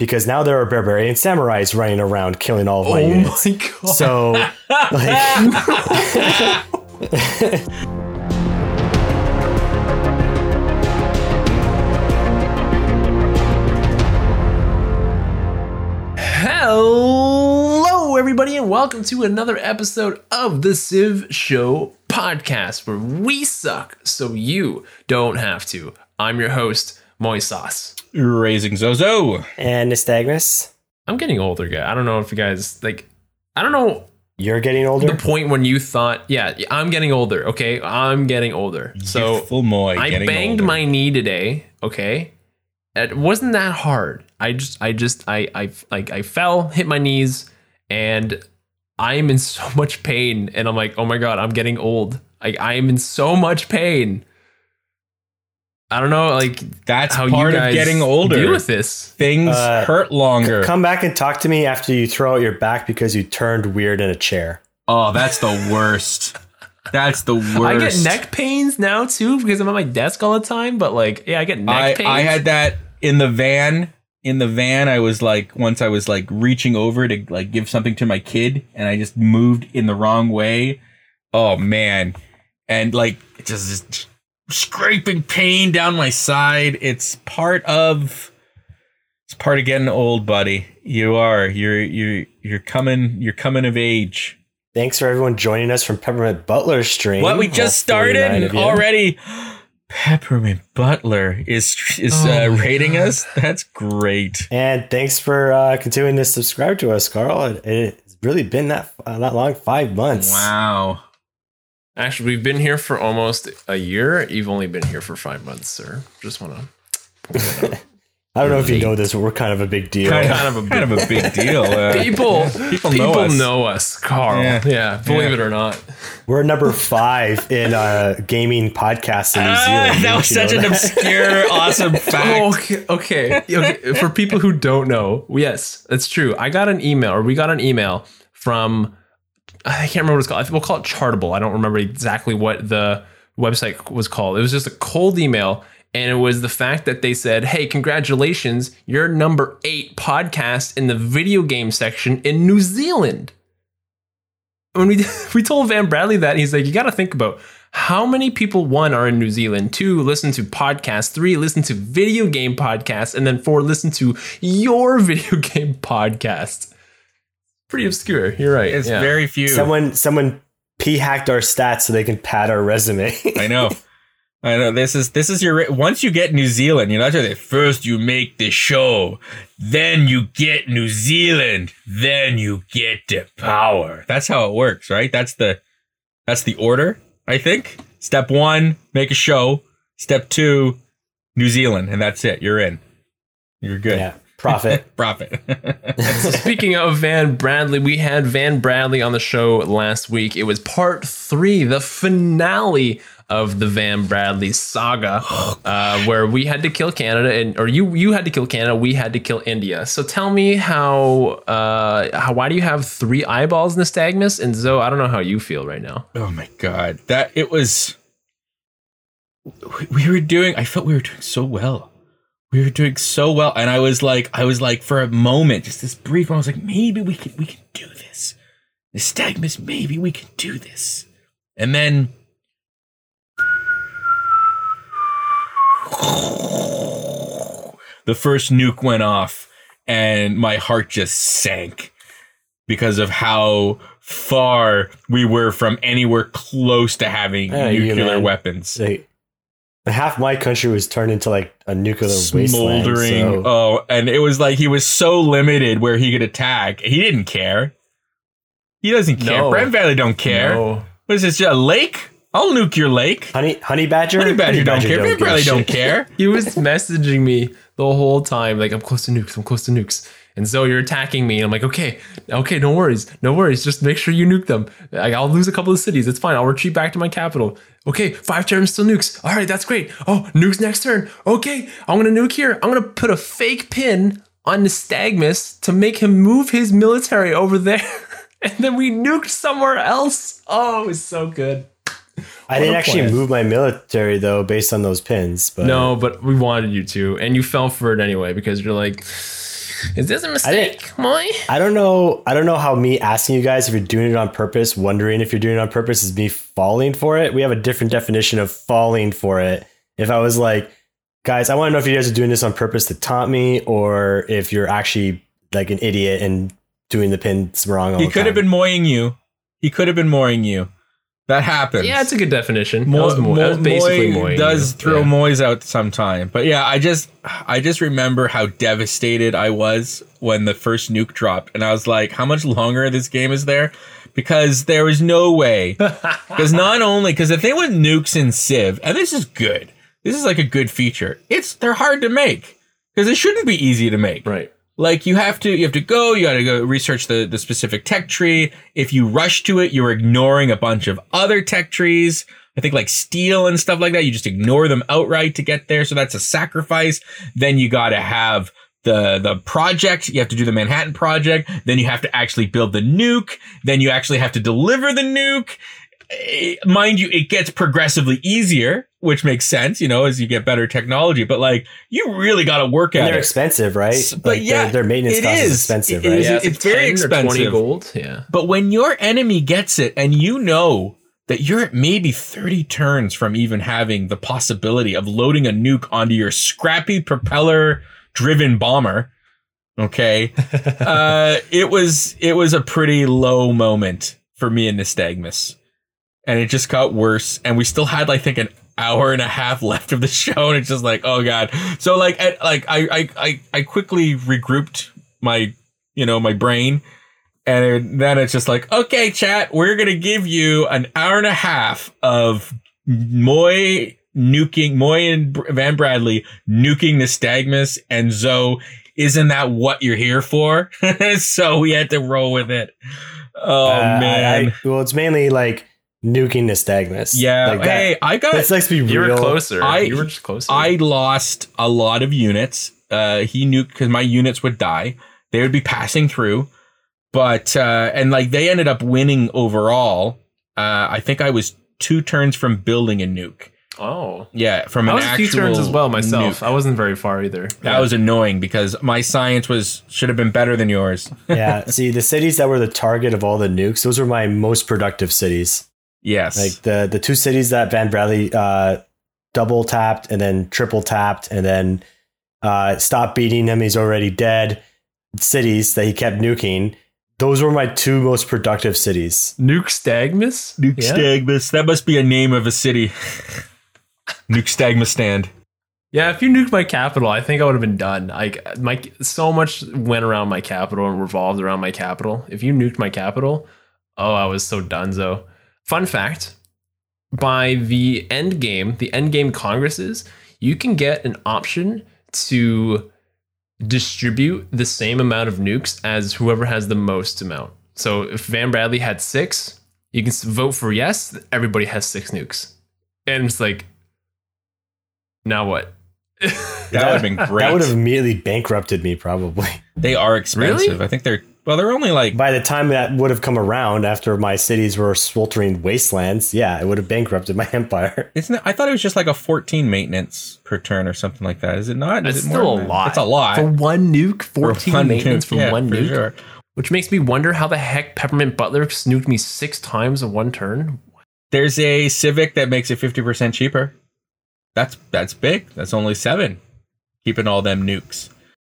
because now there are barbarian samurais running around killing all of my Oh units. my god. So, like, Hello, everybody, and welcome to another episode of the Civ Show podcast, where we suck so you don't have to. I'm your host, MoySauce. Razing Zozo. and Nystagmus, I'm getting older, guy. I don't know if you guys like. I don't know you're getting older. the point when you thought, yeah, I'm getting older. Okay, I'm getting older. So Youthful Moy. I banged older. my knee today. Okay, it wasn't that hard. I just, I just, I, I, like, I fell, hit my knees, and I'm in so much pain. And I'm like, oh my god, I'm getting old. Like, I am in so much pain. I don't know, like, That's how part you of guys getting older. Deal with this. Things Uh, hurt longer. Come back and talk to me after you throw out your back because you turned weird in a chair. oh, that's the worst. That's the worst. I get neck pains now too because I'm at my desk all the time. But like, yeah, I get neck I, pains. I had that in the van. In the van, I was like, once I was like reaching over to like give something to my kid, and I just moved in the wrong way. Oh man, and like it just this scraping pain down my side. It's part of. It's part of getting old, buddy. You are. You're. You're. You're coming. You're coming of age. Thanks for everyone joining us from Peppermint Butler stream. What we just 49 started already. Peppermint Butler is is Oh uh, rating God. us. That's great. And thanks for uh, continuing to subscribe to us, Carl. It, it's really been that uh, not long, five months. Wow. Actually, we've been here for almost a year. You've only been here for five months, sir. Just want to. I don't know if you know this, but we're kind of a big deal. Kind, Kind of, of a kind of a big deal. Uh, People, people people know know us. us, Carl. Yeah, Yeah. believe Yeah. it or not. We're number five in uh, gaming podcasts in New Ah, Zealand. that was such an that? obscure, awesome fact. Okay, okay, okay. For people who don't know, yes, that's true. I got an email, or we got an email from I can't remember what it's called. We'll call it Chartable. I don't remember exactly what the website was called. It was just a cold email, and it was the fact that they said, "Hey, congratulations, you're number eight podcast in the video game section in New Zealand." When we we told Van Bradley that, he's like, "You got to think about." How many people, one, are in New Zealand, two, listen to podcasts, three, listen to video game podcasts, and then four, listen to your video game podcast? Pretty obscure. You're right. It's yeah. very few. Someone, someone p hacked our stats so they can pad our resume. I know. I know. This is this is your once you get New Zealand, you're not just first you make the show, then you get New Zealand, then you get the power. That's how it works, right? That's the that's the order, I think. Step one, make a show. Step two, New Zealand, and that's it. You're in. You're good. yeah, profit. Profit. So speaking of Van Bradley, we had Van Bradley on the show last week. It was part three, the finale of the Van Bradley saga, uh, where we had to kill Canada, and or you you had to kill Canada, we had to kill India. So tell me how uh, how why do you have three eyeballs, Nystagmus? And Zoe, I don't know how you feel right now. Oh my god, that it was. we- We were doing. I felt we were doing so well. We were doing so well, and I was like, I was like, for a moment, just this brief, moment, I was like, maybe we can, we can do this. The Stagmus, maybe we can do this. And then, the first nuke went off, and my heart just sank because of how far we were from anywhere close to having you, nuclear man. weapons. Half my country was turned into like a nuclear wasteland. Smoldering. so- Oh, and it was like he was so limited where he could attack. He didn't care. He doesn't care. No. Brent Valley don't care. No. What is this? A lake? I'll nuke your lake. honey, honey badger. Honey Badger don't care. Brent give Valley don't care. He was messaging me the whole time, like, I'm close to nukes, I'm close to nukes. And so you're attacking me. And I'm like, okay, okay, no worries, no worries. Just make sure you nuke them. I'll lose a couple of cities. It's fine. I'll retreat back to my capital. Okay, five turns till nukes. All right, that's great. Oh, nukes next turn. Okay, I'm gonna nuke here. I'm gonna put a fake pin on Nystagmus to make him move his military over there. and then we nuked somewhere else. Oh, it was so good. I didn't actually plan. move my military though, based on those pins. But No, but we wanted you to, and you fell for it anyway because you're like, Is this a didn't- mistake, Moy? I don't know. I don't know how me asking you guys if you're doing it on purpose, wondering if you're doing it on purpose, is me falling for it. We have a different definition of falling for it. If I was like, guys, I want to know if you guys are doing this on purpose to taunt me, or if you're actually like an idiot and doing the pins wrong. All He the could have been moying you. He could have been moying you. That happens. Yeah, it's a good definition. Mo- that was, mo- Mo- basically Moy Moy. does throw yeah. Moy's out sometime. But yeah, I just I just remember how devastated I was when the first nuke dropped, and I was like, how much longer this game is there? Because there was no way. Because not only because the thing with nukes in Civ, and this is good. This is like a good feature. It's they're hard to make because it shouldn't be easy to make Right. Like you have to you have to go you got to go research the the specific tech tree. If you rush to it you're ignoring a bunch of other tech trees. I think like steel and stuff like that you just ignore them outright to get there so that's a sacrifice. Then you got to have the the project you have to do the manhattan project then you have to actually build the nuke then you actually have to deliver the nuke. Eh, mind you it gets progressively easier which makes sense you know as you get better technology but like you really got to work And at they're it expensive, right? S- but Like, yeah, their, their maintenance it cost is, is. expensive, It right? is. Yeah, it's it's, very 10 or 20 expensive. gold. Yeah. But when your enemy gets it and you know that you're at maybe 30 turns from even having the possibility of loading a nuke onto your scrappy propeller driven bomber, okay, uh, it was it was a pretty low moment for me and Nystagmus. And it just got worse. And we still had, I think, an hour and a half left of the show. And it's just like, oh God. So like at, like I, I I I quickly regrouped my you know, my brain. And then it's just like, okay, chat, we're going to give you an hour and a half of Moy nuking, Moy and Van Bradley nuking Nystagmus and Zoe. Isn't that what you're here for? so we had to roll with it. Oh, Uh, man. I- well, it's mainly like nuking Nystagmus. yeah. Like that. hey, I got, Let's, let's be You real. were closer. I- you were just closer. I lost a lot of units. Uh, he knew because my units would die. They would be passing through, but uh, and like they ended up winning overall. Uh, I think I was two turns from building a nuke. oh. Yeah, from I an was a few turns as well myself. nuke. I wasn't very far either. That was annoying because my science was should have been better than yours. yeah. See, the cities that were the target of all the nukes, those were my most productive cities. Yes, Like the the two cities that Van Bradley uh, double tapped and then triple tapped and then uh, stopped beating him. He's already dead. Cities that he kept nuking. Those were my two most productive cities. Nuke Stagmus? Nuke Yeah. Stagmus. That must be a name of a city. Nuke Stagmus stand. Yeah, if you nuked my capital, I think I would have been done. Like my so much went around my capital and revolved around my capital. If you nuked my capital, oh, I was so donezo. Fun fact: by the end game, the end game congresses, you can get an option to distribute the same amount of nukes as whoever has the most amount. So if Van Bradley had six, you can vote for yes. Everybody has six nukes, and it's like, now what? That would have been great. That would have immediately bankrupted me, probably. They are expensive. Really? I think they're well, they're only like By the time that would have come around after my cities were sweltering wastelands, yeah, it would have bankrupted my empire. isn't it? I thought it was just like a 14 maintenance per turn or something like that. Is it not? Is It's it still more a lot. It's a lot. For one nuke, For 14 one maintenance nuke, for yeah, one for nuke. sure. Which makes me wonder how the heck Peppermint Butler snooked me six times in one turn. There's a Civic that makes it 50% cheaper. That's that's big. That's only seven. Keeping all them nukes.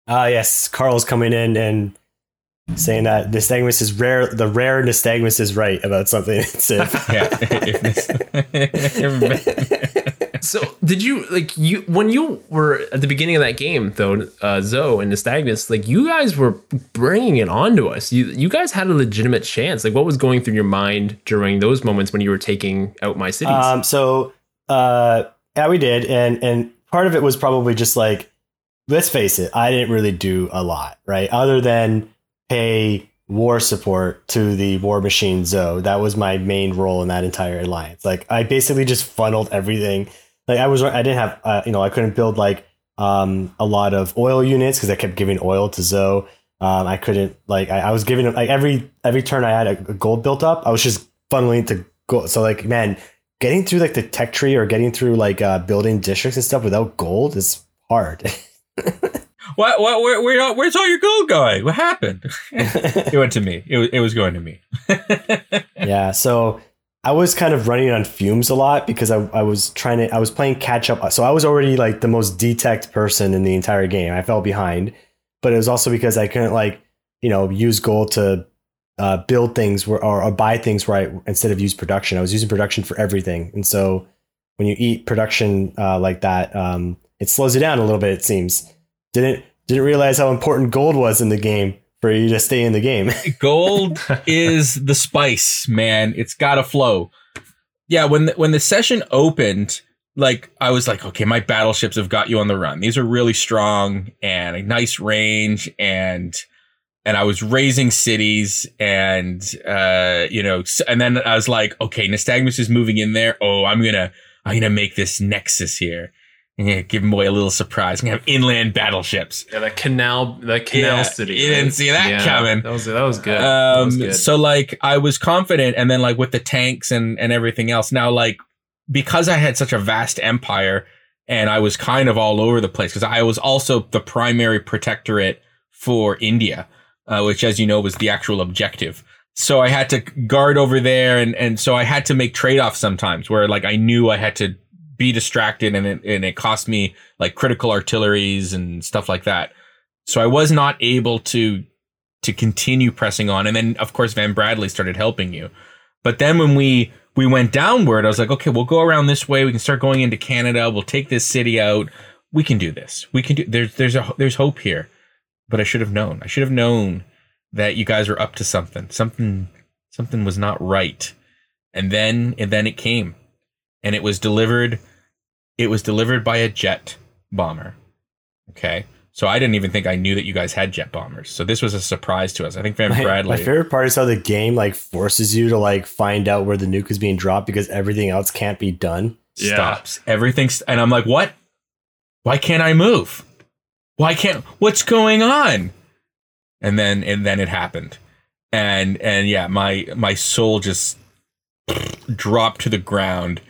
Ah, yes, Carl's coming in and saying that nystagmus is rare. The rare nystagmus is right about something. It's it. Yeah. If So did you like you when you were at the beginning of that game though, uh, Zoe and Nystagmus, like you guys were bringing it on to us. You you guys had a legitimate chance. Like what was going through your mind during those moments when you were taking out my cities? Um, so uh, yeah, we did, and and part of it was probably just like, let's face it, I didn't really do a lot, right? Other than pay war support to the war machine Zoe. That was my main role in that entire alliance. Like I basically just funneled everything. Like I was, I didn't have, uh, you know, I couldn't build like um, a lot of oil units because I kept giving oil to Zoe. Um, I couldn't like I, I was giving like every every turn I had a, a gold built up. I was just funneling to gold. So like man, getting through like the tech tree or getting through like uh, building districts and stuff without gold is hard. what, what, where, where, where's all your gold going? What happened? it went to me. It was, it was going to me. yeah. So I was kind of running on fumes a lot because I, I was trying to, I was playing catch up. So I was already like the most detect person in the entire game. I fell behind, but it was also because I couldn't like, you know, use gold to uh, build things where, or, or buy things right instead of use production, I was using production for everything. And so when you eat production uh, like that, um, it slows you down a little bit. It seems. Didn't didn't realize how important gold was in the game for you to stay in the game. gold is the spice, man. It's got to flow. Yeah, when the, when the session opened, like I was like, okay, my battleships have got you on the run. These are really strong and a nice range and and I was razing cities and uh you know and then I was like, okay, Nystagmus is moving in there. Oh, I'm going to I'm going to make this nexus here. Yeah, give him away a little surprise. I'm have inland battleships. Yeah, the canal, the canal Yeah, city. you didn't see that Yeah, coming. That was that was good. that Um, was good. so like I was confident, and then like with the tanks and and everything else. Now like because I had such a vast empire, and I was kind of all over the place because I was also the primary protectorate for India, uh, which, as you know, was the actual objective. So I had to guard over there, and and so I had to make trade offs sometimes where like I knew I had to be distracted, and it and it cost me like critical artilleries and stuff like that. So I was not able to to continue pressing on, and then of course Van Bradley started helping you. But then when we we went downward, I was like, okay, we'll go around this way. We can start going into Canada. We'll take this city out. We can do this. We can do. There's there's a there's hope here. But I should have known. I should have known that you guys were up to something. Something something was not right. And then and then it came, and it was delivered. It was delivered by a jet bomber. Okay. So I didn't even think I knew that you guys had jet bombers. So this was a surprise to us. I think Van My, Bradley. my favorite part is how the game like forces you to like find out where the nuke is being dropped because everything else can't be done. Yeah. stops. Everything's and I'm like, what? Why can't I move? Why can't what's going on? And then and then it happened. And and yeah, my my soul just dropped to the ground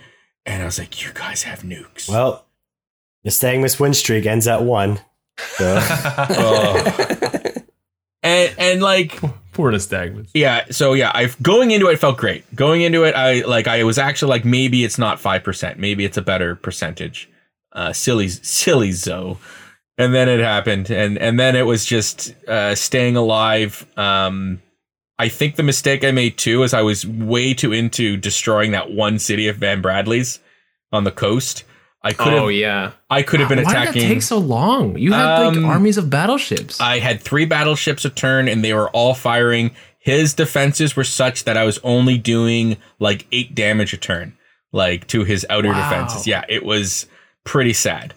and I was like, You guys have nukes. Well, the Stagmus win streak ends at one. So. and and like Poor Nystagmus. Yeah, so yeah, I going into it felt great. Going into it, I like I was actually like maybe it's not five percent, maybe it's a better percentage. Uh, silly, silly Zoe. And then it happened, and and then it was just uh, staying alive. Um, I think the mistake I made too is I was way too into destroying that one city of Van Bradley's on the coast. I could have, Oh yeah. I could have been Why attacking. did that take so long? You had Um, like armies of battleships. I had three battleships a turn and they were all firing. His defenses were such that I was only doing like eight damage a turn, like to his outer Wow. defenses. Yeah, it was pretty sad.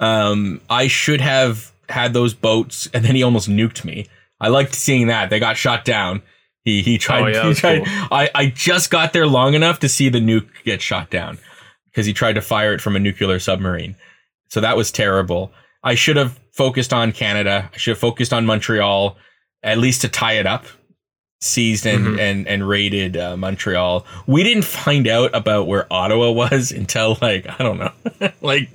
Um, I should have had those boats and then he almost nuked me. I liked seeing that. They got shot down. He he tried. Oh, yeah, he tried cool. I, I just got there long enough to see the nuke get shot down because he tried to fire it from a nuclear submarine. So that was terrible. I should have focused on Canada. I should have focused on Montreal, at least to tie it up. Seized and Mhm. and and raided uh, Montreal. We didn't find out about where Ottawa was until like I don't know, like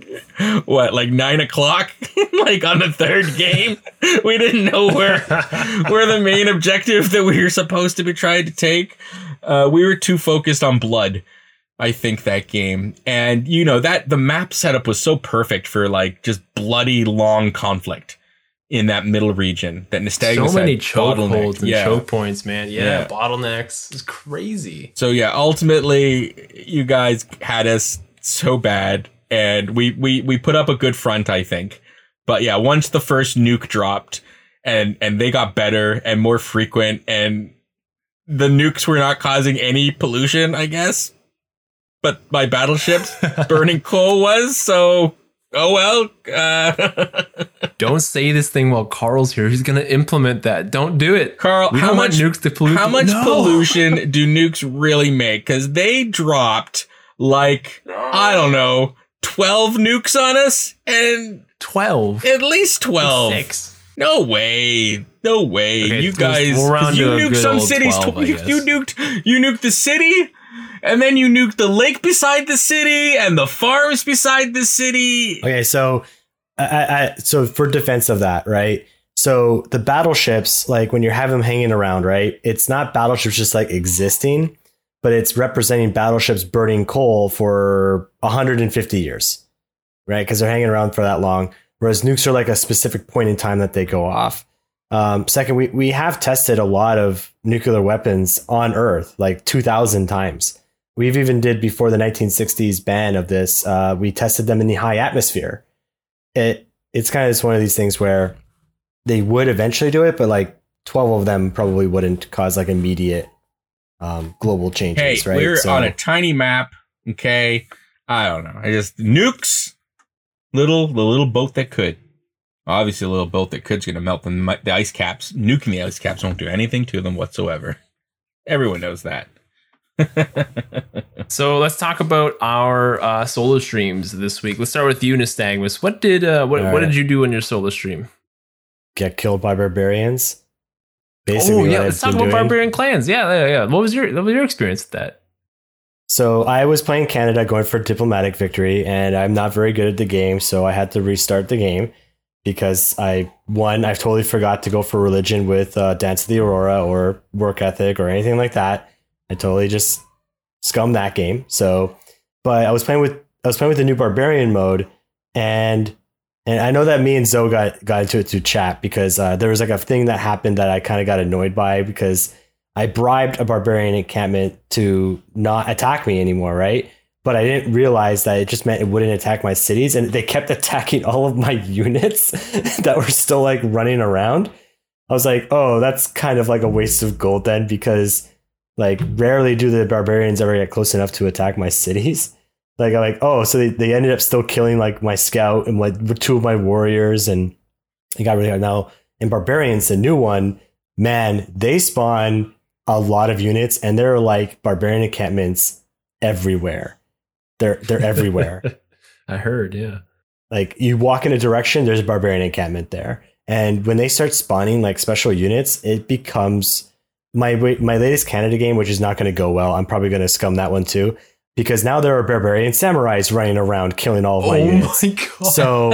what, like nine o'clock, like on the third game. We didn't know where where the main objective that we were supposed to be trying to take. Uh, we were too focused on blood. I think that game, and you know that the map setup was so perfect for like just bloody long conflict in that middle region. That Nystagmus so many chokeholds and yeah. choke points, man. Yeah, Yeah. bottlenecks. It's crazy. So yeah, ultimately, you guys had us so bad, and we we we put up a good front, I think. But yeah, once the first nuke dropped, and and they got better and more frequent, and the nukes were not causing any pollution, I guess. But my battleships burning coal was so. Oh well. Uh, Don't say this thing while Carl's here. He's gonna implement that. Don't do it. Carl, We how much want nukes to pollute? How much No. pollution do nukes really make? Because they dropped like I don't know, twelve nukes on us, and Twelve. at least twelve. Six. No way, no way. Okay, you guys, we'll round 'cause you nuked some cities. 12, I you, you nuked, you nuked the city, and then you nuke the lake beside the city and the farms beside the city. Okay, so I, I, so for defense of that, right? So the battleships, like when you have them hanging around, right? It's not battleships just like existing, but it's representing battleships burning coal for 150 years, right? Because they're hanging around for that long. Whereas nukes are like a specific point in time that they go off. Um, second, we, we have tested a lot of nuclear weapons on Earth, like 2,000 times. We've even did before the 1960s ban of this. Uh, we tested them in the high atmosphere. It it's kind of just one of these things where they would eventually do it, but like 12 of them probably wouldn't cause like immediate um, global changes. Hey, right? we're So- on a tiny map. Okay, I don't know. I just nukes, little the little boat that could. Obviously, a little boat that could's gonna melt the, the ice caps. Nuking the ice caps won't do anything to them whatsoever. Everyone knows that. So let's talk about our uh, solo streams this week. Let's start with you, Nystagmus. What did uh, what, All what did you do in your solo stream? get killed by barbarians. Basically, oh yeah, let's talk about doing. barbarian clans. Yeah, yeah, yeah. What was your what was your experience with that? So I was playing Canada, going for diplomatic victory, and I'm not very good at the game, so I had to restart the game because I one I totally forgot to go for religion with uh, Dance of the Aurora or work ethic or anything like that. I totally just scummed that game. So, but I was playing with I was playing with the new barbarian mode, and and I know that me and Zoe got got into it through chat because uh, there was like a thing that happened that I kind of got annoyed by because I bribed a barbarian encampment to not attack me anymore, right? But I didn't realize that it just meant it wouldn't attack my cities, and they kept attacking all of my units that were still like running around. I was like, oh, that's kind of like a waste of gold then, because like rarely do the barbarians ever get close enough to attack my cities. Like I'm like, oh, so they, they ended up still killing like my scout and like two of my warriors, and it got really hard. Now in barbarians, the new one, man, they spawn a lot of units, and there are like barbarian encampments everywhere. They're they're everywhere. I heard, yeah. like you walk in a direction, there's a barbarian encampment there, and when they start spawning like special units, it becomes my my latest Canada game, which is not going to go well. I'm probably going to scum that one too, because now there are barbarian samurais running around killing all of my oh units. Oh god. So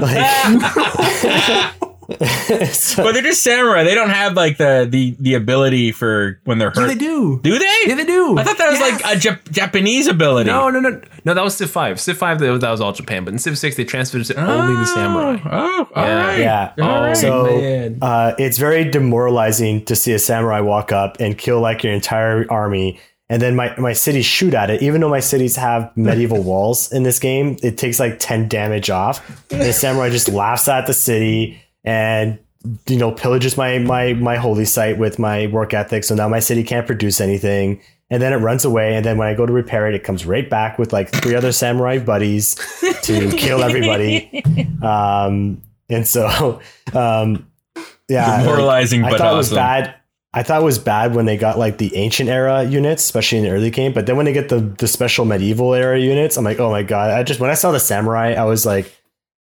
like. so- but they're just samurai. They don't have like the the the ability for when they're yeah, hurt. they do. do they? Yeah, they do. I thought that was Yes. like a Jap- Japanese ability. No, no, no, no. That was Civ Five. Civ Five, that that was all Japan. But in Civ Six, they transferred it to only the samurai. Oh, all Yeah. right. Yeah. All right. So- man. uh, it's very demoralizing to see a samurai walk up and kill like your entire army and then my, my cities shoot at it even though my cities have medieval walls in this game it takes like 10 damage off and the samurai just laughs at the city and you know pillages my my my holy site with my work ethic so now my city can't produce anything and then it runs away and then when i go to repair it it comes right back with like three other samurai buddies to kill everybody um and so um yeah like, Demoralizing, I but thought it was bad. I thought it was bad when they got like the ancient era units, especially in the early game. But then when they get the the special medieval era units, I'm like, oh my god! I just when I saw the samurai, I was like,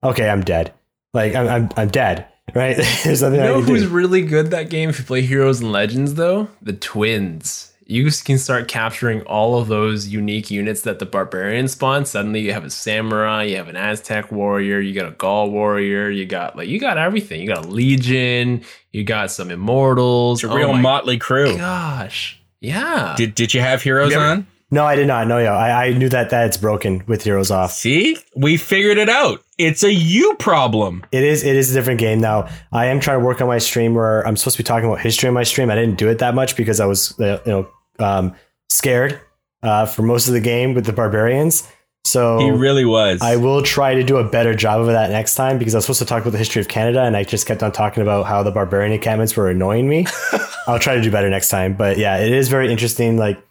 okay, I'm dead. Like I'm I'm, I'm dead. Right? There's nothing You I know can who's do. really good that game if you play Heroes and Legends though? The twins. You can start capturing all of those unique units that the barbarian spawn. Suddenly you have a samurai, you have an Aztec warrior, you got a Gaul warrior, you got like you got everything. You got a legion, you got some immortals. It's a real oh motley crew. gosh. Yeah. Did Did you have heroes You ever- on? No, I did not. No, yo, I, I knew that that's broken with heroes off. See, we figured it out. It's a you problem. It is it is a different game now. I am trying to work on my stream where I'm supposed to be talking about history in my stream. I didn't do it that much because I was uh, you know um, scared uh, for most of the game with the barbarians. So He really was. I will try to do a better job of that next time because I was supposed to talk about the history of Canada and I just kept on talking about how the barbarian encampments were annoying me. I'll try to do better next time. But yeah, it is very interesting. Like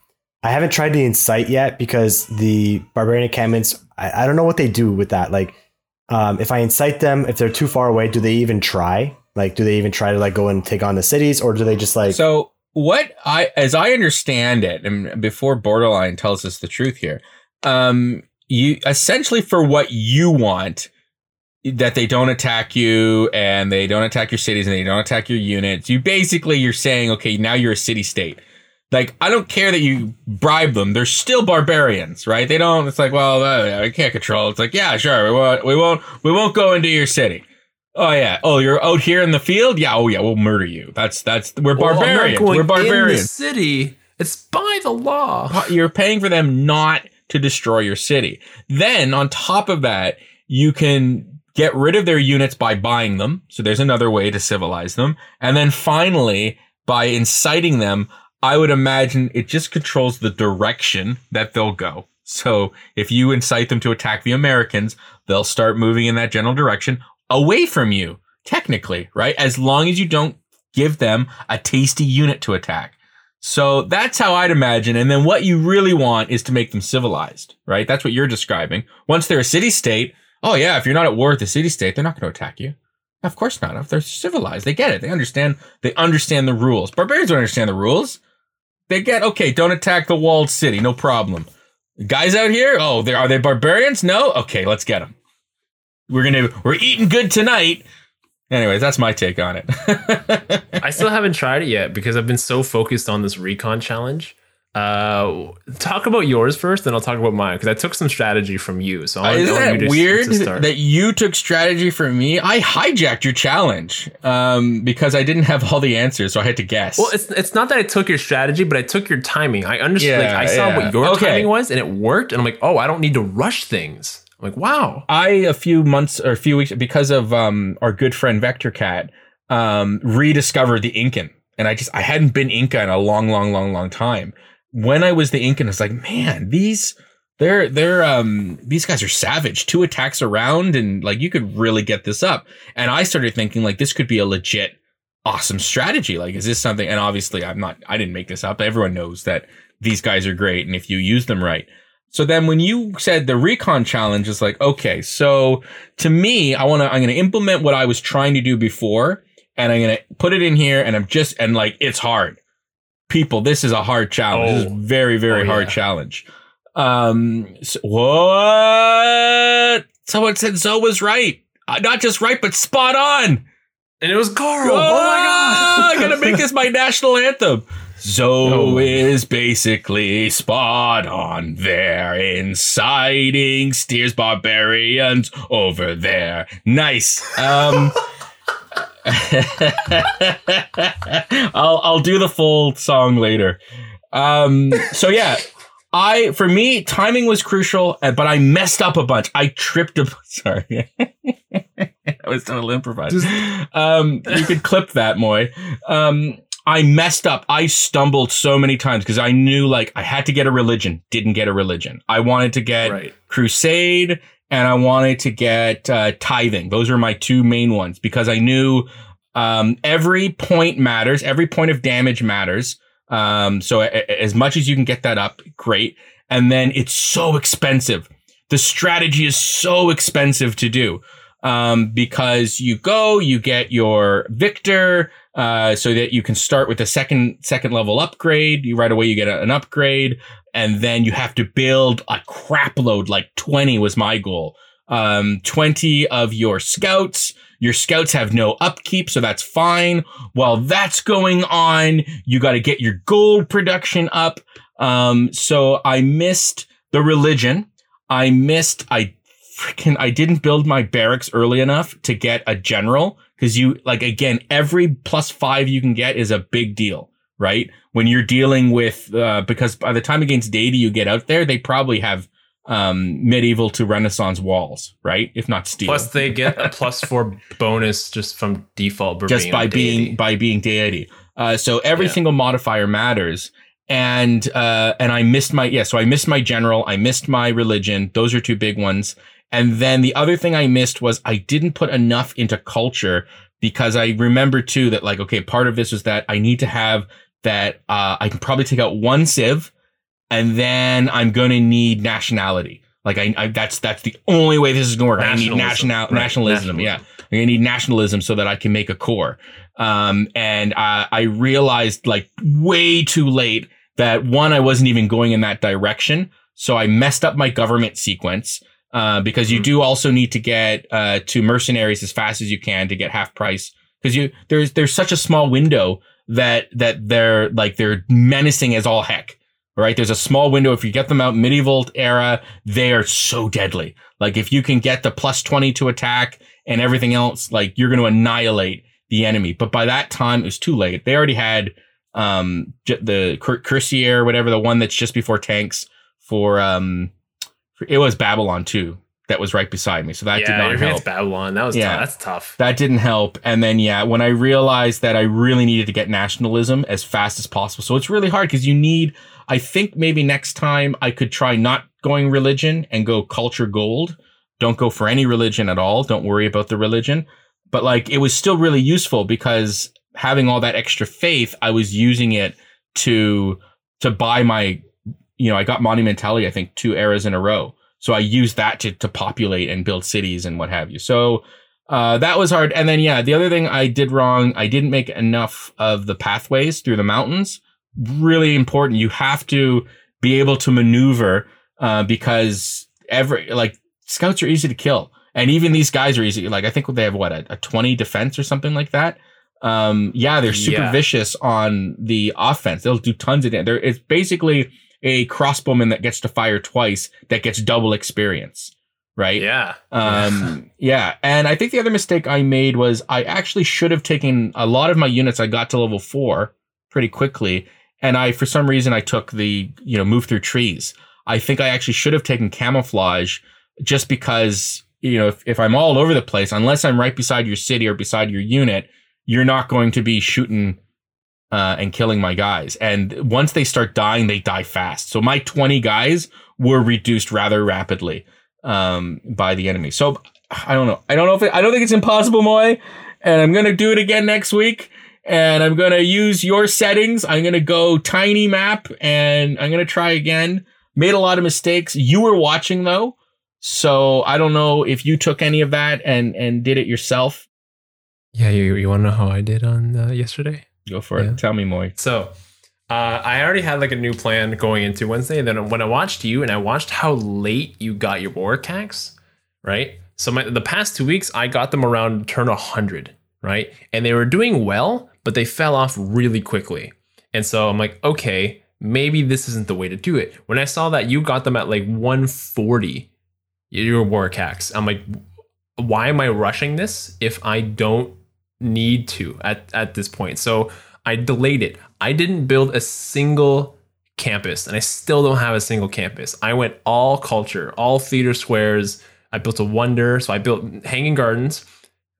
I haven't tried the incite yet because the barbarian encampments, I, I don't know what they do with that. Like um, if I incite them, if they're too far away, do they even try? Like, do they even try to like go and take on the cities or do they just like, so what I, as I understand it, and before Borderline tells us the truth here, um, you essentially for what you want that they don't attack you and they don't attack your cities and they don't attack your units. You basically you're saying, okay, now you're a city state. Like, I don't care that you bribe them. They're still barbarians, right? They don't. It's like, well, uh, I can't control. It's like, yeah, sure, we won't, we won't, we won't go into your city. Oh yeah. Oh, you're out here in the field. Yeah. Oh yeah. We'll murder you. That's that's we're Well, barbarians. we're In the city. It's by the law. You're paying for them not to destroy your city. Then on top of that, you can get rid of their units by buying them. So there's another way to civilize them. And then finally, by inciting them, I would imagine it just controls the direction that they'll go. So if you incite them to attack the Americans, they'll start moving in that general direction away from you, technically, right? As long as you don't give them a tasty unit to attack. So that's how I'd imagine. And then what you really want is to make them civilized, right? That's what you're describing. Once they're a city state, oh yeah, if you're not at war with the city state, they're not going to attack you. Of course not. If they're civilized, they get it. They understand. They understand the rules. Barbarians don't understand the rules. They get okay. Don't attack the walled city. No problem. Guys out here, oh, they are they barbarians? No. Okay, let's get them. We're gonna we're eating good tonight. Anyways, that's my take on it. I still haven't tried it yet because I've been so focused on this recon challenge. Uh, talk about yours first, then I'll talk about mine because I took some strategy from you. So I want, Isn't that to, weird to that you took strategy from me? I hijacked your challenge um, because I didn't have all the answers, so I had to guess. well, it's it's not that I took your strategy, but I took your timing. I understood. like, I saw yeah. what your Okay. timing was, and it worked. And I'm like, oh, I don't need to rush things. I'm like, wow. I a few months or a few weeks because of um, our good friend Vector Cat um, rediscovered the Incan, and I just I hadn't been Inca in a long, long, long, long time. When I was the Incan, it's like, man, these they're they're um these guys are savage. Two attacks around, and like you could really get this up. And I started thinking like this could be a legit awesome strategy. Like, is this something? And obviously, I'm not. I didn't make this up. Everyone knows that these guys are great, and if you use them right. So then when you said the recon challenge is like, okay, so to me, I want to, I'm going to implement what I was trying to do before and I'm going to put it in here and I'm just, and like, it's hard. People, this is a hard challenge. This is Oh. very, very Oh, hard yeah. challenge. Um, so- what? Someone said Zoe was right. Uh, not just right, but spot on. And it was Carl. Oh, Oh, my god! I'm gonna make this my national anthem. Zoe Oh my is basically spot on there, inciting steers barbarians over there. Nice. Um, I'll I'll do the full song later. Um, so yeah, I for me timing was crucial, but I messed up a bunch. I tripped a sorry. I was trying to improvise. um, you could clip that, Moy. Um, I messed up. I stumbled so many times because I knew like I had to get a religion. Didn't get a religion. I wanted to get right. crusade and I wanted to get uh, tithing. Those are my two main ones because I knew um, every point matters. Every point of damage matters. Um, so a- a- as much as you can get that up, great. And then it's so expensive. The strategy is so expensive to do um, because you go, you get your victor, uh, so that you can start with a second second level upgrade. You right away you get a- an upgrade, and then you have to build a crap load. Like twenty was my goal. Um, twenty of your scouts. Your scouts have no upkeep, so that's fine. While that's going on, you got to get your gold production up. Um, so I missed the religion. I missed. I freaking. I didn't build my barracks early enough to get a general because you like again every plus five you can get is a big deal, right? When you're dealing with uh, because by the time against deity you get out there, they probably have um medieval to renaissance walls right if not steel Plus, they get a plus four bonus just from default just by a deity. being by being deity. Uh, so every Yeah. single modifier matters. And uh, and I missed my yeah, so I missed my general, I missed my religion. Those are two big ones. And then the other thing I missed was I didn't put enough into culture because I remember too that like okay, part of this was that I need to have that uh, I can probably take out one civ, and then I'm gonna need nationality. Like I, I that's that's the only way this is gonna work. I need Nationalism. national Right, nationalism. nationalism. Yeah, I'm need nationalism so that I can make a core. Um, and I, I realized like way too late that one, I wasn't even going in that direction. So I messed up my government sequence. Uh, because you Mhm. do also need to get uh, to mercenaries as fast as you can to get half price. Because you there's there's such a small window that that they're like they're menacing as all heck. Right? There's a small window. If you get them out medieval era, they are so deadly. Like if you can get the plus 20 to attack and everything else, like you're going to annihilate the enemy. But by that time, it was too late. They already had um the Cuirassier, whatever the one that's just before tanks for um for, it was Babylon too that was right beside me. So that yeah, did not help. Babylon. That was Yeah. tough. That's tough. That didn't help. And then yeah, when I realized that I really needed to get nationalism as fast as possible. So it's really hard because you need I think maybe next time I could try not going religion and go culture gold. Don't go for any religion at all. Don't worry about the religion. But like it was still really useful because having all that extra faith, I was using it to to buy my you know, I got monumentality I think two eras in a row. So I used that to to populate and build cities and what have you. So uh, that was hard. And then, yeah, the other thing I did wrong, I didn't make enough of the pathways through the mountains. Really important. You have to be able to maneuver uh, because every like scouts are easy to kill, and even these guys are easy. Like I think they have what a, a twenty defense or something like that. Um, yeah, they're super Yeah. vicious on the offense. They'll do tons of damage. They're, it's basically a crossbowman that gets to fire twice that gets double experience, right? Yeah. Um, yeah. And I think the other mistake I made was I actually should have taken a lot of my units. I got to level four pretty quickly. And I, for some reason, I took the, you know, move through trees. I think I actually should have taken camouflage just because, you know, if, if I'm all over the place, unless I'm right beside your city or beside your unit, you're not going to be shooting uh, and killing my guys. And once they start dying, they die fast. So my 20 guys were reduced rather rapidly um, by the enemy. So I don't know. I don't know if it, I don't think it's impossible, Moy. And I'm gonna do it again next week. And I'm gonna use your settings. I'm gonna go tiny map, and I'm gonna try again. Made a lot of mistakes. You were watching though, so I don't know if you took any of that and and did it yourself. Yeah. You, you want to know how I did on uh, yesterday? Go for Yeah. it. Tell me, more. So uh, I already had like a new plan going into Wednesday. And Then when I watched you and I watched how late you got your Warak'aqs, right? So my, the past two weeks, I got them around turn 100, right? And they were doing well, but they fell off really quickly. And so I'm like, okay, maybe this isn't the way to do it. When I saw that you got them at like 140, your Warak'aqs, I'm like, why am I rushing this if I don't need to at, at this point? So I delayed it. I didn't build a single campus, and I still don't have a single campus. I went all culture, all theater squares. I built a wonder. So I built hanging gardens,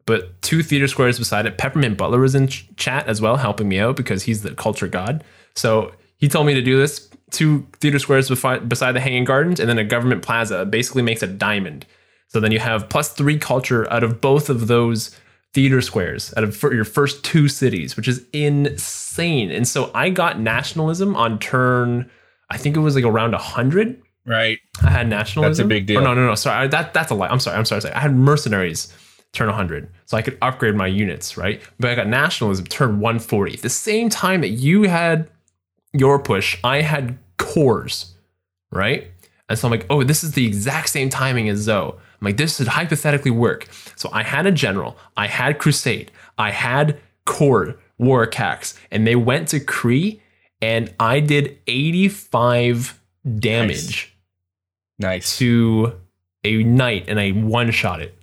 but two theater squares beside it. Peppermint Butler was in ch- chat as well, helping me out because he's the culture god. So he told me to do this two theater squares befi- beside the hanging gardens, and then a government plaza basically makes a diamond. So then you have plus three culture out of both of those theater squares out of your first two cities, which is insane. And so I got nationalism on turn, I think it was like around 100. Right. I had nationalism. That's a big deal. Oh, no, no, no. Sorry. That, that's a lie. I'm sorry. I'm sorry. sorry. I had mercenaries turn 100. So I could upgrade my units, right? But I got nationalism turn 140. At the same time that you had your push, I had cores, right? And so I'm like, oh, this is the exact same timing as Zoe. I'm like, this should hypothetically work. So I had a general, I had crusade, I had core Warak'aqs, and they went to Cree, and I did 85 damage Nice. to a knight, and I one shot it.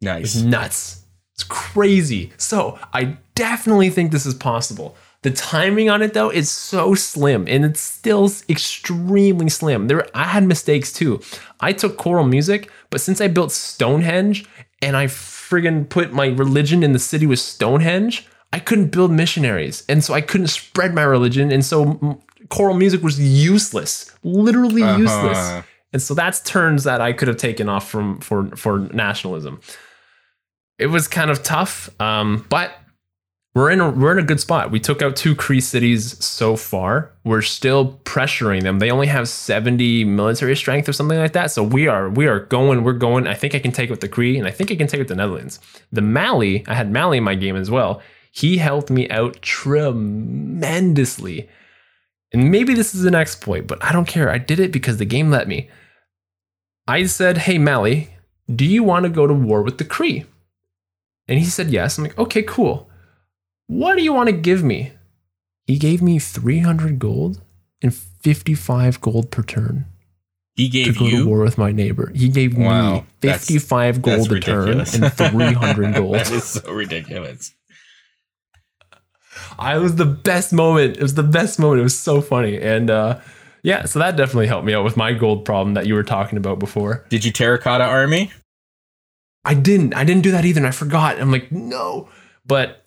It's Nice. nuts. It's crazy. So I definitely think this is possible. The timing on it though is so slim, and it's still extremely slim. There, I had mistakes too. I took choral music, but since I built Stonehenge and I friggin' put my religion in the city with Stonehenge, I couldn't build missionaries, and so I couldn't spread my religion, and so choral music was useless, literally Uh-huh. useless. And so that's turns that I could have taken off from for for nationalism. It was kind of tough, um, but we're in a, we're in a good spot. We took out two Cree cities so far. We're still pressuring them. They only have 70 military strength or something like that. So we are we are going. We're going. I think I can take with the Cree, and I think I can take with the Netherlands. The Mali, I had Mali in my game as well. He helped me out tremendously. And maybe this is an exploit, but I don't care. I did it because the game let me. I said, Hey, Mali, do you want to go to war with the Cree? And he said, Yes. I'm like, Okay, cool. What do you want to give me He gave me 300 gold and 55 gold per turn He gave to go to war with my neighbor. He gave Wow, me 55 that's gold a turn and 300 gold. that is so ridiculous. I was the best moment. It was the best moment. It was so funny. And uh, yeah, so that definitely helped me out with my gold problem that you were talking about before. Did you terracotta army? I didn't. I didn't do that either. And I forgot. I'm like, no. But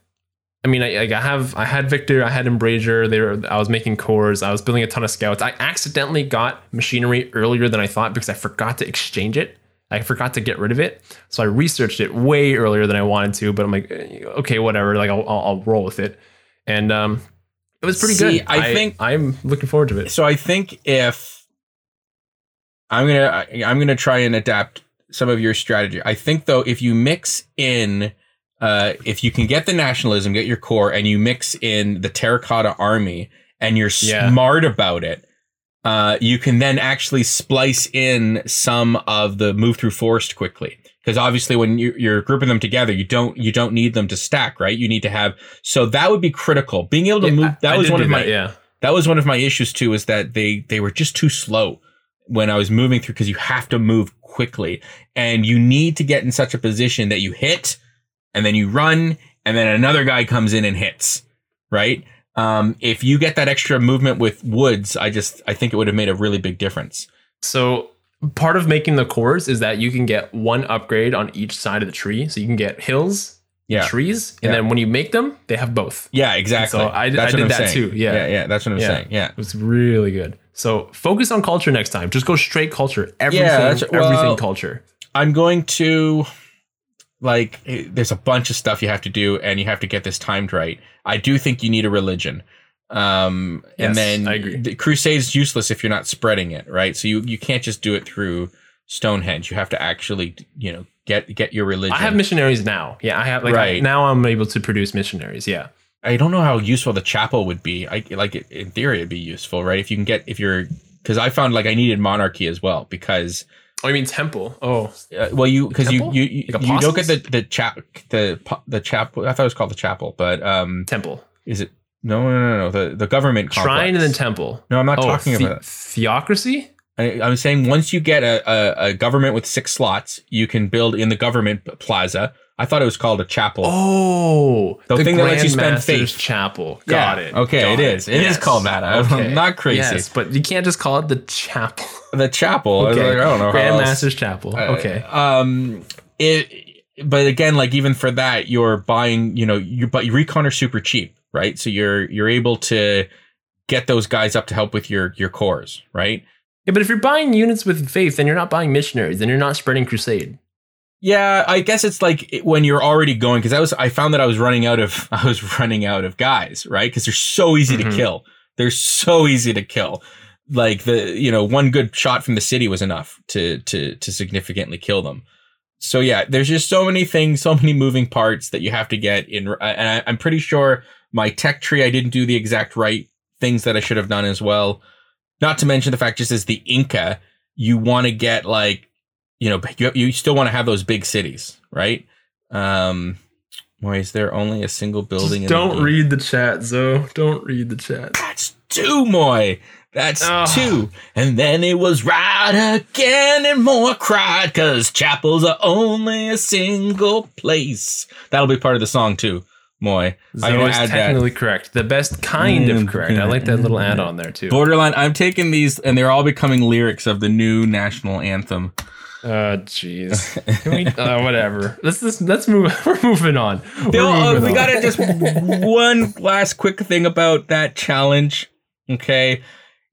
I mean, I, like, I have, I had Victor, I had Embrazier. They were, I was making corps. I was building a ton of scouts. I accidentally got machinery earlier than I thought because I forgot to exchange it. I forgot to get rid of it. So I researched it way earlier than I wanted to. But I'm like, eh, okay, whatever. Like I'll, I'll, I'll roll with it. And um, it was pretty See, good. I think- I'm looking forward to it. So I think if I'm gonna I'm gonna try and adapt some of your strategy. I think though, if you mix in, uh, if you can get the nationalism, get your corps, and you mix in the terracotta army, and you're Yeah. smart about it, uh, you can then actually splice in some of the move through forest quickly. Because obviously, when you, you're grouping them together, you don't you don't need them to stack, right? You need to have so that would be critical. Being able to Yeah, move that I was did one of my yeah. that was one of my issues too is that they they were just too slow when I was moving through because you have to move quickly and you need to get in such a position that you hit and then you run and then another guy comes in and hits right um, if you get that extra movement with woods I just I think it would have made a really big difference So part of making the corps is that you can get one upgrade on each side of the tree. So you can get hills, yeah trees, and Yeah. then when you make them, they have both. yeah exactly So I- I did I'm that saying. too, yeah. yeah yeah that's what I'm Yeah. saying yeah It was really good. So focus on culture next time. Just go straight culture. Everything, well- everything culture. I'm going to like eh, there's a bunch of stuff you have to do and you have to get this timed right. I do think you need a religion. Um and then I agree. the crusade's useless if you're not spreading it, right? So you you can't just do it through Stonehenge. You have to actually, you know, get get your religion. I have missionaries now. Yeah, I have like I- Right. now I'm able to produce missionaries. Yeah. I don't know how useful the chapel would be. I like it, in theory it'd be useful, right? If you can get if you're cuz I found like I needed monarchy as well because Oh, you mean temple? Oh, Uh, well, you because you you you, Like you don't get the the chap the the chapel. I thought it was called the chapel, but um, temple. is it? No, no, no, no. The the government Shrine complex. and then temple. No, I'm not oh, talking the- about. theocracy. I, I'm saying once you get a, a a government with six slots, you can build in the government plaza. I thought it was called a chapel. Oh, The thing that lets you spend Grandmaster's faith. Chapel. Yeah, Got it. okay, Got it is. It is called that. I'm not crazy. Yes, but you can't just call it the chapel. The chapel. I was Okay. like, I don't know. how else. Grandmaster's Chapel. Uh, Okay. Um, it, but again, like even for that, you're buying, you know, you but recon are super cheap, right? So you're you're able to get those guys up to help with your your corps, right? Yeah, but if you're buying units with faith, then you're not buying missionaries, then you're not spreading crusade. Yeah, I guess it's like when you're already going because I was I found that I was running out of I was running out of guys, right? Because they're so easy Mhm. to kill. They're so easy to kill. Like the you know one good shot from the city was enough to to to significantly kill them. So yeah, there's just so many things, so many moving parts that you have to get in. And I, I'm pretty sure my tech tree I didn't do the exact right things that I should have done as well. Not to mention the fact, just as the Inca, you want to get like you know, you, you still want to have those big cities, right? Um, why is there only a single building? Don't the, read the chat, Zo. Don't read the chat. That's two, Moy. That's Ugh. two. And then it was right again, and more cried, cause chapels are only a single place. That'll be part of the song too, Moy. Zoe is add that. technically correct. The best kind Mm, of correct. I like that little add on there too. Borderline. I'm taking these, and they're all becoming lyrics of the new national anthem. Oh, jeez. Uh, whatever. Let's let's let's move. We're moving on. We're Bill, uh, we on. gotta just one last quick thing about that challenge. Okay.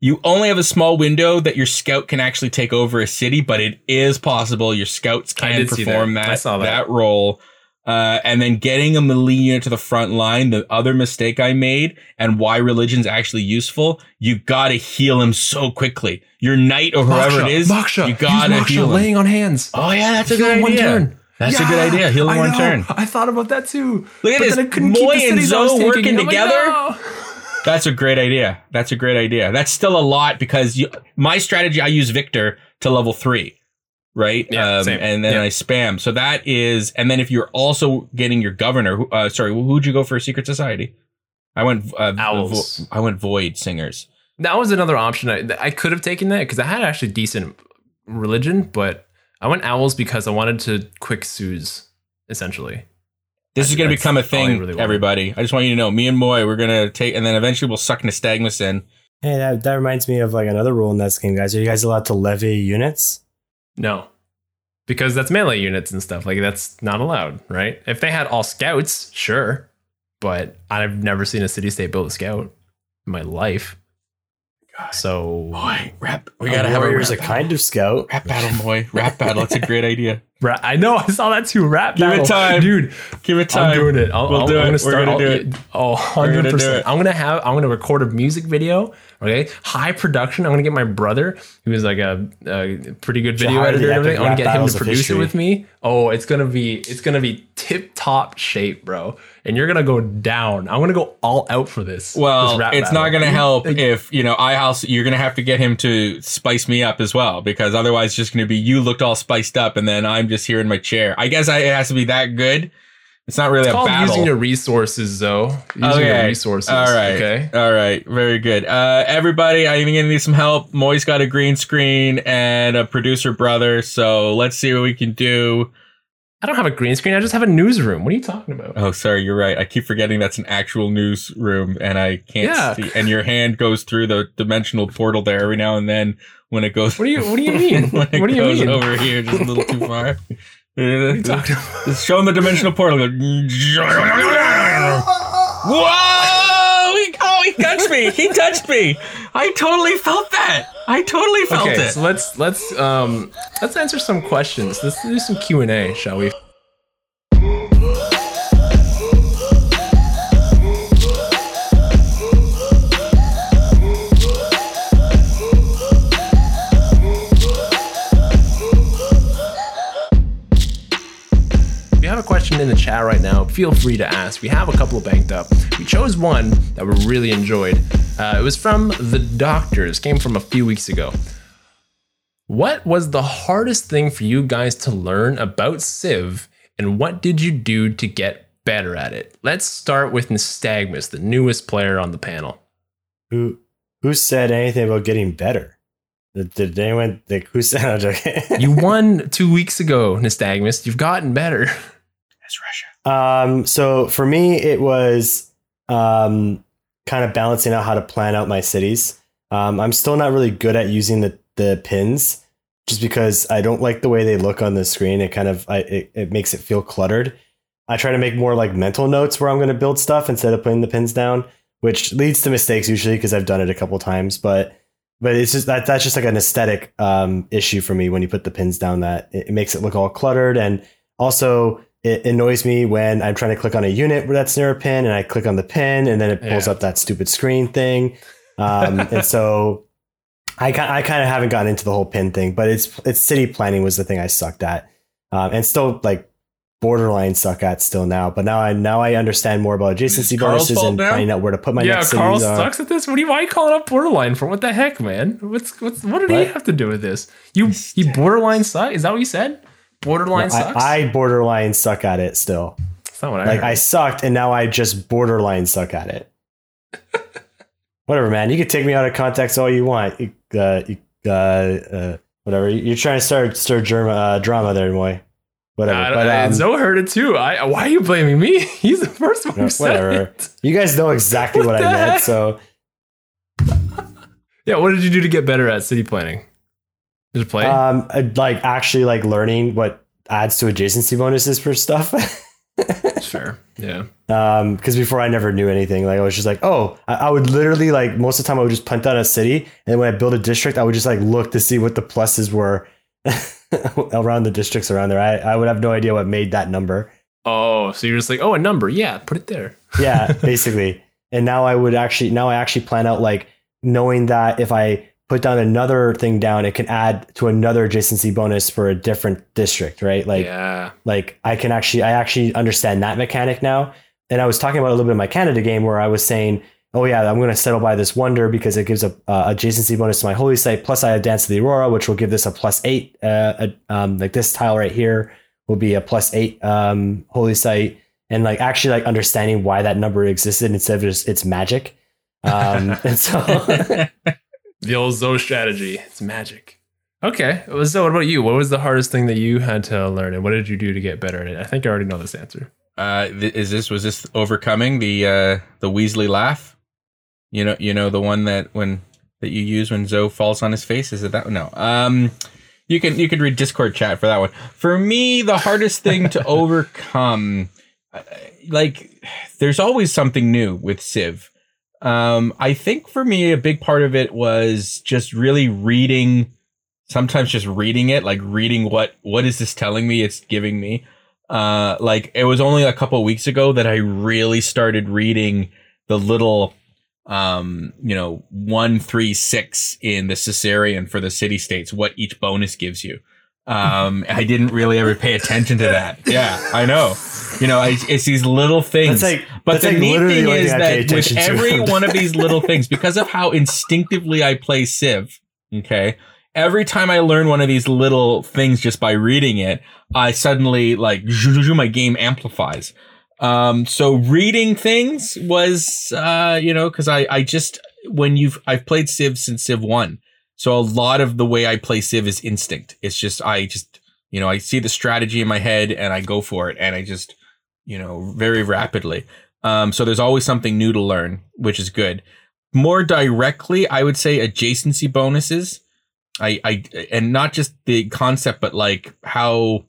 You only have a small window that your scout can actually take over a city, but it is possible. Your scouts can perform that. that. That. role. Uh, and then getting a unit to the front line, the other mistake I made and why religion's actually useful, you gotta heal him so quickly. Your knight or whoever Moksha, it is, Moksha. you gotta Moksha, heal him. laying on hands. Oh yeah, that's a Heal good idea. turn. That's a good idea. Heal I one turn. I thought about that too. Look at But this. then I couldn't keep Moy and cities I was Zoe working like, together? no. That's a great idea. That's a great idea. That's still a lot because you, my strategy, I use Victor to level three, right? Yeah, um, same. and then Yeah. I spam. So that is, and then if you're also getting your governor, uh, sorry, who'd you go for a secret society? I went uh, Owls. vo- I went void singers. That was another option. I, I could have taken that because I had actually decent religion, but I went owls because I wanted to quick Suze, essentially. This is going to become a thing, really everybody. I just want you to know, me and Moy, we're going to take, and then eventually we'll suck Nystagmus in. Hey, that, that reminds me of like another rule in this game, guys. Are you guys allowed to levy units? No. Because that's melee units and stuff. Like that's not allowed, right? If they had all scouts, sure. But I've never seen a city state build a scout in my life. So Moy, rap. We got to have a warrior's a kind of scout. rap battle, Moy. Rap battle. That's a great idea. Ra- I know I saw that too. Rap Give it battle. time. dude. Give it time. I'm doing it. I'll, We'll I'll, do I'm it. gonna We're start. gonna I'll- do it. Oh, We're gonna 100 percent. it. I'm gonna have. I'm gonna record a music video. Okay, high production. I'm gonna get my brother, who is like a, a pretty good video editor. And Epic everything. I'm gonna get him to produce history. it with me. Oh, it's gonna be. It's gonna be tip top shape, bro. And you're gonna go down. I'm gonna go all out for this. Well, this it's battle. not going to help Like, if, you know, iHouse, you're going to have to get him to spice me up as well, because otherwise it's just going to be you looked all spiced up and then I'm just here in my chair. I guess I, it has to be that good. It's not really It's a called battle. using your resources, though. Using Okay. your resources. All right. Okay. All right. Very good. Uh, everybody, I'm going to need some help. Moy's got a green screen and a producer brother. So let's see what we can do. I don't have a green screen. I just have a newsroom. What are you talking about? Oh, sorry. You're right. I keep forgetting that's an actual newsroom and I can't Yeah. see. And your hand goes through the dimensional portal there every now and then when it goes. What do you What do you mean? when it what do you goes mean? over here just a little too far. What are you talking about? Just show him the dimensional portal. Whoa! He, touched me. He touched me. I totally felt that. I totally felt okay, it. so let's let's um let's answer some questions. Let's do some Q and A, shall we? In the chat right now, feel free to ask. We have a couple banked up. We chose one that we really enjoyed. Uh, it was from the doctors, came from a few weeks ago. What was the hardest thing for you guys to learn about Civ, and what did you do to get better at it? Let's start with Nystagmus, the newest player on the panel. Who who said anything about getting better? Did, did anyone like who said? You won two weeks ago, Nystagmus. You've gotten better. Russia. Um, so for me, it was um, kind of balancing out how to plan out my cities. Um, I'm still not really good at using the, the pins just because I don't like the way they look on the screen. It kind of I, it, it makes it feel cluttered. I try to make more like mental notes where I'm going to build stuff instead of putting the pins down, which leads to mistakes usually because I've done it a couple times. But but it's just that that's just like an aesthetic um, issue for me when you put the pins down. That it, it makes it look all cluttered and also it annoys me when I'm trying to click on a unit where that's near a pin and I click on the pin and then it pulls Yeah. up that stupid screen thing. Um, and so I, I kind of haven't gotten into the whole pin thing, but it's it's city planning was the thing I sucked at, um, and still like borderline suck at still now. But now I now I understand more about adjacency bonuses and now? finding out where to put my yeah, next Carl sucks at this. What do you why are you calling up borderline for? What the heck, man? What's what's what did he have to do with this? You you borderline suck? Is that what you said? Borderline sucks. I, I borderline suck at it still. That's not what I Like heard. I sucked, and now I just borderline suck at it. whatever, man. You can take me out of context all you want. You, uh, you, uh, uh, whatever. You're trying to start start drama, uh, drama there, boy. Whatever. I, but um, Zoe heard it too. I why are you blaming me? He's the first one who No, said whatever. it. you guys know exactly What what, I meant. So Yeah, what did you do to get better at city planning? Did you play? um, like actually like learning what adds to adjacency bonuses for stuff. sure. Yeah. um because before i never knew anything like i was just like oh I, I would literally like most of the time i would just punt down a city and when i build a district i would just like look to see what the pluses were around the districts around there I, I would have no idea what made that number Oh, so you're just like, oh, a number. Yeah, put it there. yeah basically and now i would actually now i actually plan out like knowing that if i put down another thing down it can add to another adjacency bonus for a different district right like yeah. like I can actually I actually understand that mechanic now. And I was talking about a little bit of my Canada game where I was saying, oh yeah, I'm going to settle by this wonder because it gives a uh, adjacency bonus to my holy site. Plus I have Dance of the Aurora, which will give this a plus eight. Uh, uh, um, like this tile right here will be a plus eight um, holy site. and like actually like understanding why that number existed instead of just it's magic. Um, and so The old Zoe strategy. It's magic. Okay. So what about you? What was the hardest thing that you had to learn and what did you do to get better at it? I think I already know this answer. Uh, th- is this was this overcoming the uh the Weasley laugh? You know, you know the one that when that you use when Zoe falls on his face. Is it that? One? No. Um, you can you can read Discord chat for that one. For me, the hardest thing to overcome, uh, like, there's always something new with Civ. Um, I think for me, a big part of it was just really reading. Sometimes just reading it, like reading what what is this telling me? It's giving me. Uh, like it was only a couple weeks ago that I really started reading the little um, you know, one, three, six in the suzerain for the city states, what each bonus gives you. Um, I didn't really ever pay attention to that. Yeah, I know. You know, it's, it's these little things. That's like- but that's the like neat thing is thing I pay that with every one of these little things, because of how instinctively I play Civ, okay, every time I learn one of these little things just by reading it, I suddenly like my game amplifies. Um, so reading things was, uh, you know, cause I, I just, when you've, I've played Civ since Civ 1. So a lot of the way I play Civ is instinct. It's just, I just, you know, I see the strategy in my head and I go for it and I just, you know, very rapidly. Um, so there's always something new to learn, which is good. More directly, I would say adjacency bonuses. I, I, and not just the concept, but like how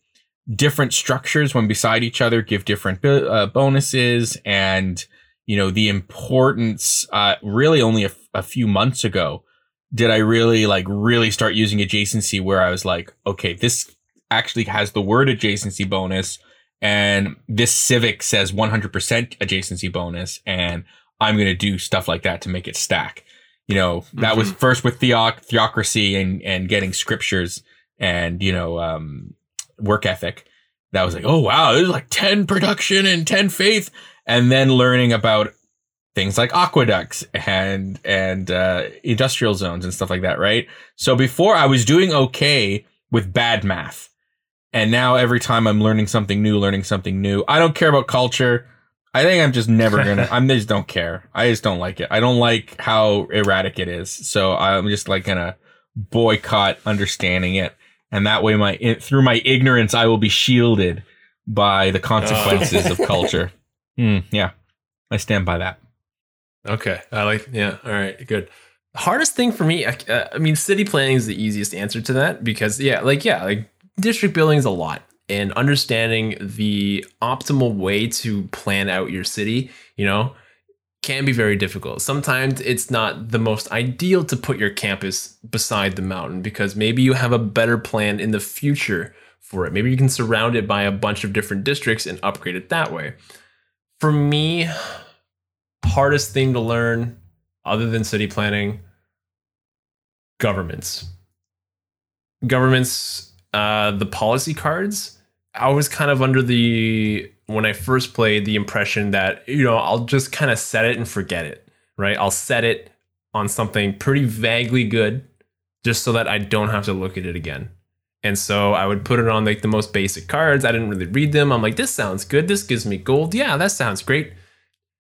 different structures when beside each other give different uh, bonuses and you know the importance uh really only a, f- a few months ago did i really like really start using adjacency where i was like okay this actually has the word adjacency bonus and this civic says 100% adjacency bonus and i'm going to do stuff like that to make it stack you know that was first with theoc- theocracy and and getting scriptures and you know um work ethic that was like, oh wow, there's like 10 production and 10 faith. And then learning about things like aqueducts and and uh, industrial zones and stuff like that, right? So before I was doing okay with bad math. And now every time I'm learning something new, learning something new. I don't care about culture. I think I'm just never gonna. I'm just don't care. I just don't like it. I don't like how erratic it is. So I'm just like gonna boycott understanding it and that way my through my ignorance i will be shielded by the consequences of culture Hmm, yeah i stand by that Okay. I like, yeah. All right. Good. Hardest thing for me, I, uh, I mean, city planning is the easiest answer to that because, yeah, like, yeah, like district building is a lot and understanding the optimal way to plan out your city, you know, can be very difficult. Sometimes it's not the most ideal to put your campus beside the mountain because maybe you have a better plan in the future for it. Maybe you can surround it by a bunch of different districts and upgrade it that way. For me, hardest thing to learn other than city planning governments governments uh the policy cards i was kind of under the when i first played the impression that you know i'll just kind of set it and forget it right? I'll set it on something pretty vaguely good just so that i don't have to look at it again. And so i would put it on like the most basic cards. I didn't really read them. I'm like this sounds good. This gives me gold. Yeah that sounds great.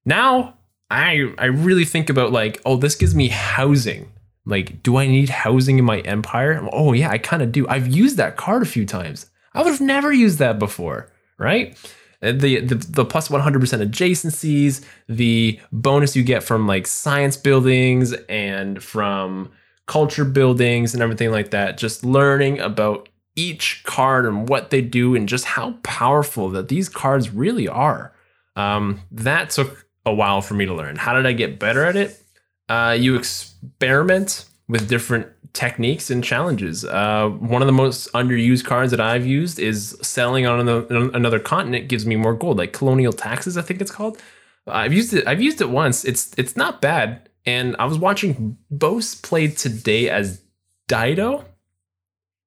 Now I I really think about like, oh, this gives me housing. Like, do I need housing in my empire? Oh yeah, I kind of do. I've used that card a few times. I would have never used that before, right? The the, the plus 100% adjacencies, the bonus you get from like science buildings and from culture buildings and everything like that. Just learning about each card and what they do and just how powerful that these cards really are. Um, that took a while for me to learn. How did I get better at it? Uh, you experiment with different techniques and challenges. Uh, one of the most underused cards that I've used is selling on another, another continent gives me more gold, like colonial taxes, I think it's called. I've used it. I've used it once. It's it's not bad. And I was watching Bose play today as Dido,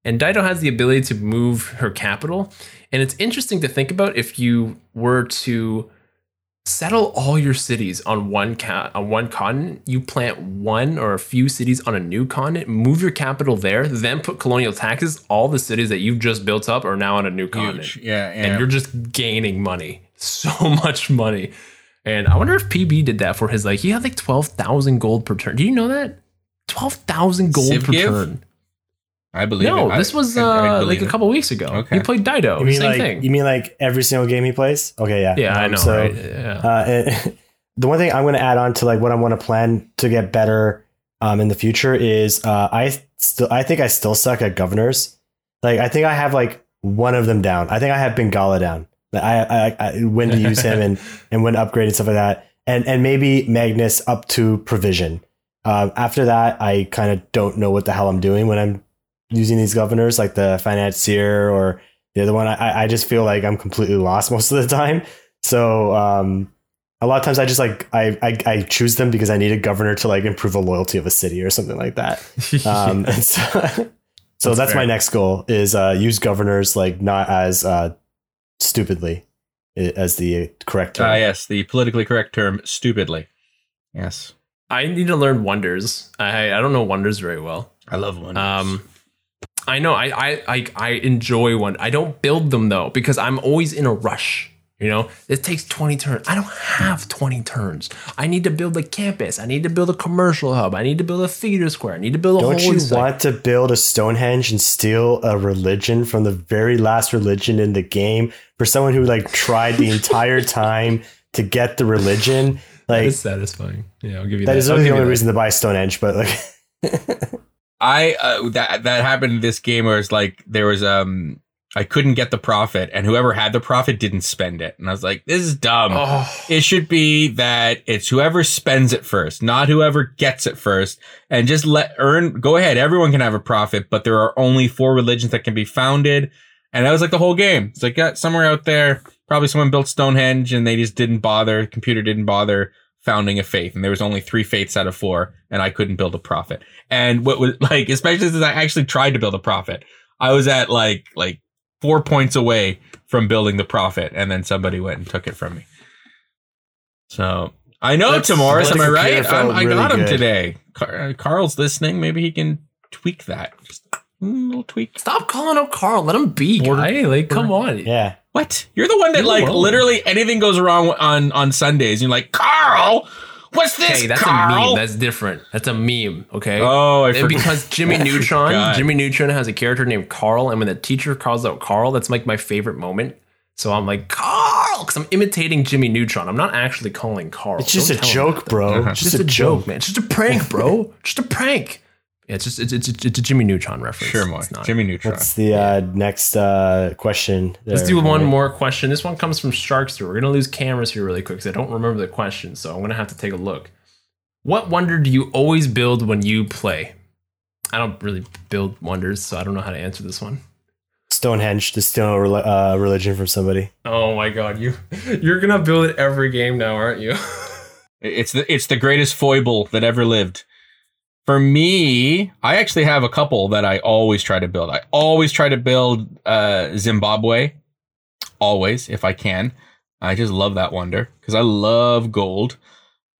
and Dido has the ability to move her capital. And it's interesting to think about if you were to settle all your cities on one ca- on one continent you plant one or a few cities on a new continent move your capital there then put colonial taxes all the cities that you've just built up are now on a new continent Huge. Yeah, yeah. and you're just gaining money so much money. And I wonder if PB did that for his like he had like twelve thousand gold per turn. Do you know that? Twelve thousand gold Civ per give? turn. I believe. No, it. I- this was I- I uh, believe like a couple weeks ago. Okay. He played Dido. You mean Same like thing. you mean like every single game he plays? Okay, yeah. yeah, I Um, know, so, right? Yeah. Uh, and the one thing I'm going to add on to like what I want to plan to get better um, in the future is uh, I still I think I still suck at governors. Like I think I have like one of them down. I think I have Pingala down. I, I, I when to use him and and when to upgrade and stuff like that. And and maybe Magnus up to provision. Um, after that, I kind of don't know what the hell I'm doing when I'm using these governors, like the financier or the other one. I I just feel like I'm completely lost most of the time. So um, a lot of times I just like I, I I choose them because I need a governor to like improve the loyalty of a city or something like that. Um, and so so That's that's, my next goal is uh, use governors like not as uh, stupidly as the correct term. Ah, yes, the politically correct term, stupidly. Yes, I need to learn wonders. I I don't know wonders very well. I love one. Um, I know. I I I, I enjoy one. I don't build them though because I'm always in a rush. You know, it takes 20 turns. I don't have 20 turns. I need to build a campus. I need to build a commercial hub. I need to build a theater square. I need to build a Don't whole you site. want to build a Stonehenge and steal a religion from the very last religion in the game for someone who like tried the entire time to get the religion? Like It's satisfying. Yeah, I'll give you that. that is really the only reason to buy Stonehenge, but like I uh, that that happened in this game where it's like there was um I couldn't get the prophet, and whoever had the prophet didn't spend it, and I was like, this is dumb. Oh, It should be that it's whoever spends it first, not whoever gets it first, and just let earn. Go ahead, everyone can have a prophet, but there are only four religions that can be founded, and that was like the whole game. It's like yeah, somewhere out there, probably someone built Stonehenge, and they just didn't bother. Computer didn't bother founding a faith, and there was only three faiths out of four, and I couldn't build a prophet. And what was like, especially since I actually tried to build a prophet, I was at like like four points away from building the prophet, and then somebody went and took it from me. So I know That's- Tamoris, am I right? I really got him good. today. Car- uh, Carl's listening. Maybe he can tweak that. Just little tweak. stop calling out Carl. Let him be, Border- guy. Like, come on. yeah. What? You're the one that Leave him like alone. literally anything goes wrong on on Sundays. You're like Carl. What's this? Hey, that's Carl? a meme. That's different. That's a meme. Okay. oh, I And forgot. because Jimmy Neutron, forgot. Jimmy Neutron has a character named Carl, and when the teacher calls out Carl, that's like my favorite moment. So I'm like Carl, because I'm imitating Jimmy Neutron. I'm not actually calling Carl. It's just Don't a joke, bro. Uh-huh. It's just, a joke, man. It's just a prank, bro. just a prank. Yeah, it's just it's, it's, it's a Jimmy Neutron reference. sure, more not. Jimmy Neutron. What's the uh, next uh, question? Let's do one right? more question. This one comes from Sharkster. We're gonna lose cameras here really quick because I don't remember the question, so I'm gonna have to take a look. What wonder do you always build when you play? I don't really build wonders, so I don't know how to answer this one. Stonehenge to steal a uh, religion from somebody. Oh my god, you you're gonna build it every game now, aren't you? It's the it's the greatest foible that ever lived. For me, I actually have a couple that I always try to build. I always try to build uh, Zimbabwe, always if I can. I just love that wonder because I love gold,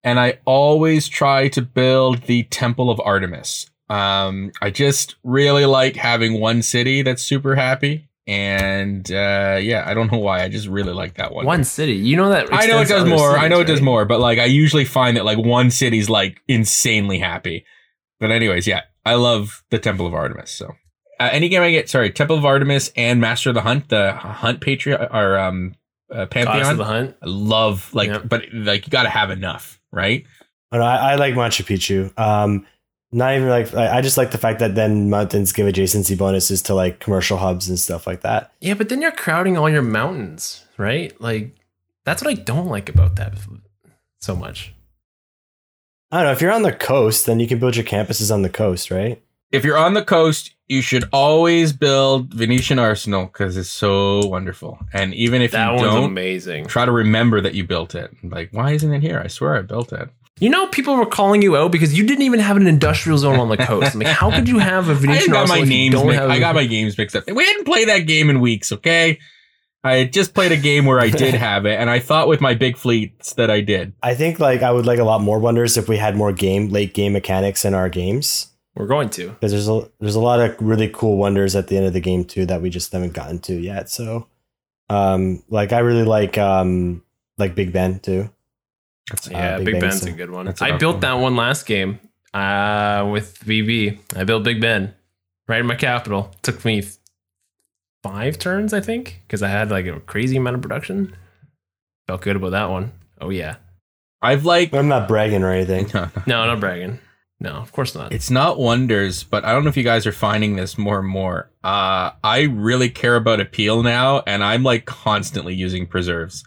and I always try to build the Temple of Artemis. Um, I just really like having one city that's super happy, and uh, yeah, I don't know why. I just really like that one. One city. You know that I know it does more. I know it cities, does more, but like I usually find that like one city's like insanely happy. But anyways, yeah, I love the Temple of Artemis. So uh, any game I get, sorry, Temple of Artemis and Master of the Hunt, the Hunt Patriot or um uh, Goddess Pantheon. of the hunt. I love like, Yep. but like you got to have enough, right? No, I, I like Machu Picchu. Um, not even like I, I just like the fact that then mountains give adjacency bonuses to like commercial hubs and stuff like that. Yeah, but then you're crowding all your mountains, right? Like that's what I don't like about that so much. I don't know if you're on the coast, then you can build your campuses on the coast, right? If you're on the coast, you should always build Venetian Arsenal because it's so wonderful. And even if That you one's don't, amazing. try to remember that you built it. Like, why isn't it here? I swear I built it. You know, people were calling you out because you didn't even have an industrial zone on the coast. I'm like, how could you have a Venetian got my Arsenal if you names. don't mi- have? I got my games mixed up. We hadn't played that game in weeks. Okay, I had just played a game where I did have it, and I thought with my big fleets that I did. I think like I would like a lot more wonders if we had more game late game mechanics in our games We're going to. because there's a there's a lot of really cool wonders at the end of the game too that we just haven't gotten to yet. So Um, like I really like um like Big Ben too. That's, Yeah, Big Big, Ben's Ben's a a- good one. that's a I built one. that one last game uh, with VB. I built Big Ben right in my capital. Took me five turns, I think, because I had like a crazy amount of production. Felt good about that one. Oh yeah. I've like I'm not bragging or anything. No, not bragging. No, of course not. It's not wonders, but I don't know if you guys are finding this more and more. Uh, I really care about appeal now, and I'm like constantly using preserves.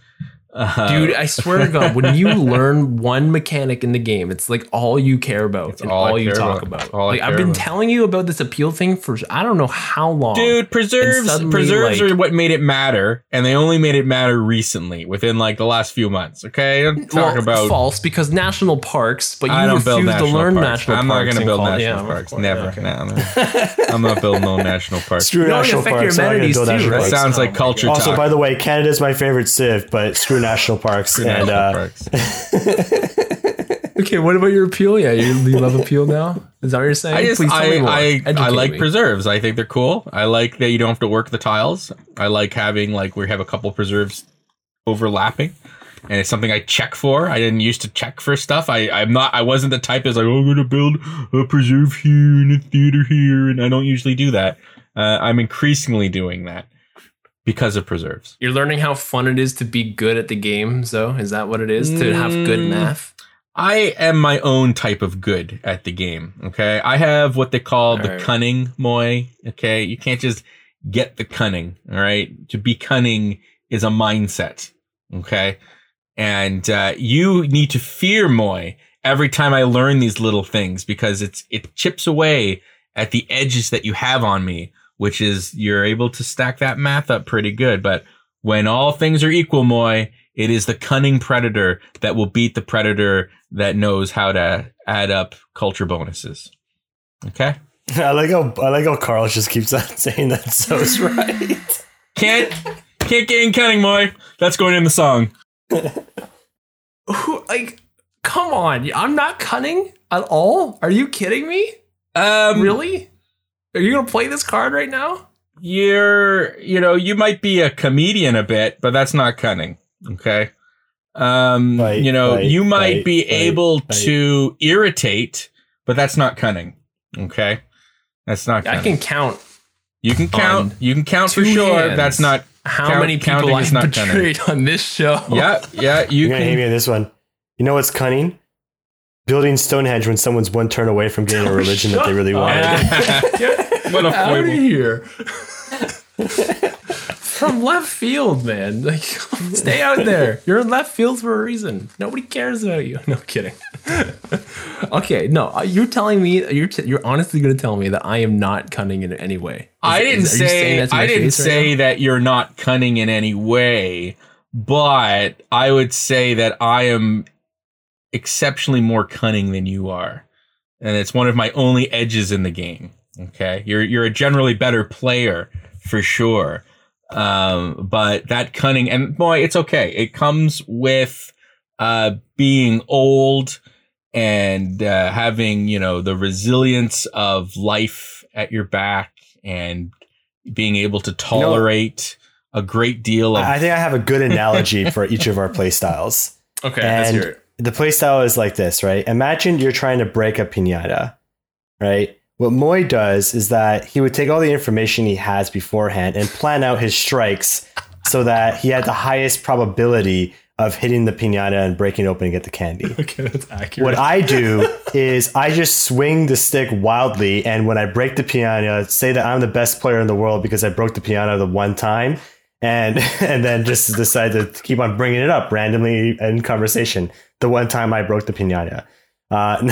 Uh, Dude, I swear to God, when you learn one mechanic in the game, it's like all you care about It's and all all, you talk about. about. All I like I've been about. telling you about this appeal thing for I don't know how long. dude, preserves suddenly, preserves like- are what made it matter, and they only made it matter recently, within like the last few months. Okay, I'm talking well, about. false because national parks, but you I don't build refuse to national learn parks. national I'm not going to build call- national yeah, parks. course, Never. okay. No, no. I'm not building no national parks. Screw You don't national affect your parks. I'm not gonna amenities build too, national? That parks. sounds Oh like culture Also, by the way, Canada's my favorite civ, but screw national parks. and National uh, parks. Okay, what about your appeal? Yeah, you, you love appeal now. Is that what you're saying? I just Please tell I me more. I, I like me. preserves. I think they're cool. I like that you don't have to work the tiles. I like having like we have a couple preserves overlapping. And it's something I check for. I didn't used to check for stuff. I, I'm not I wasn't the type that's like, oh, I'm gonna build a preserve here and a theater here, and I don't usually do that. Uh, I'm increasingly doing that because of preserves. You're learning how fun it is to be good at the game. So is that what it is to have good Mm. math? I am my own type of good at the game. Okay. I have what they call the Alright. cunning moy. Okay. You can't just get the cunning. All right. To be cunning is a mindset. Okay. And, uh, you need to fear moy every time I learn these little things because it's, it chips away at the edges that you have on me, which is you're able to stack that math up pretty good. But when all things are equal, moy, it is the cunning predator that will beat the predator that knows how to add up culture bonuses. Okay. I like how I like how Carl just keeps on saying that so's right. Can't can't gain cunning, Moy. That's going in the song. Who, like, come on. I'm not cunning at all. Are you kidding me? Um, really? Are you gonna play this card right now? You're, you know, you might be a comedian a bit, but that's not cunning. Okay. Um, Right, you know, right, you might right, be right, able right. to irritate, but that's not cunning. Okay. That's not I can count you can count. You can count for sure. hands. That's not. how Count- many counting people I've not cunning. betrayed on this show. Yeah. Yeah. You You're gonna hate me can. on this one. You know what's cunning? Building Stonehenge when someone's one turn away from getting a religion that they really shut wanted. Up. Get What a out of foible. here. From left field, man. Like, stay out there. You're in left field for a reason. Nobody cares about you. No kidding. okay, no, uh, you're telling me you're t- you're honestly going to tell me that I am not cunning in any way. Is- I didn't is- are you saying say that to my I didn't face right say now? that you're not cunning in any way, but I would say that I am exceptionally more cunning than you are. And it's one of my only edges in the game. Okay. You're you're a generally better player for sure. Um, but that cunning and boy, it's okay. It comes with uh being old and uh, having, you know, the resilience of life at your back and being able to tolerate a great deal of I think I have a good analogy for each of our play styles. Okay, let's hear it. the play style is like this, right? Imagine you're trying to break a pinata, right? What Moy does is that he would take all the information he has beforehand and plan out his strikes so that he had the highest probability of hitting the pinata and breaking open and get the candy. Okay, that's accurate. What I do is I just swing the stick wildly, and when I break the pinata, say that I'm the best player in the world because I broke the pinata the one time, and and then just decide to keep on bringing it up randomly in conversation. The one time I broke the pinata. Uh,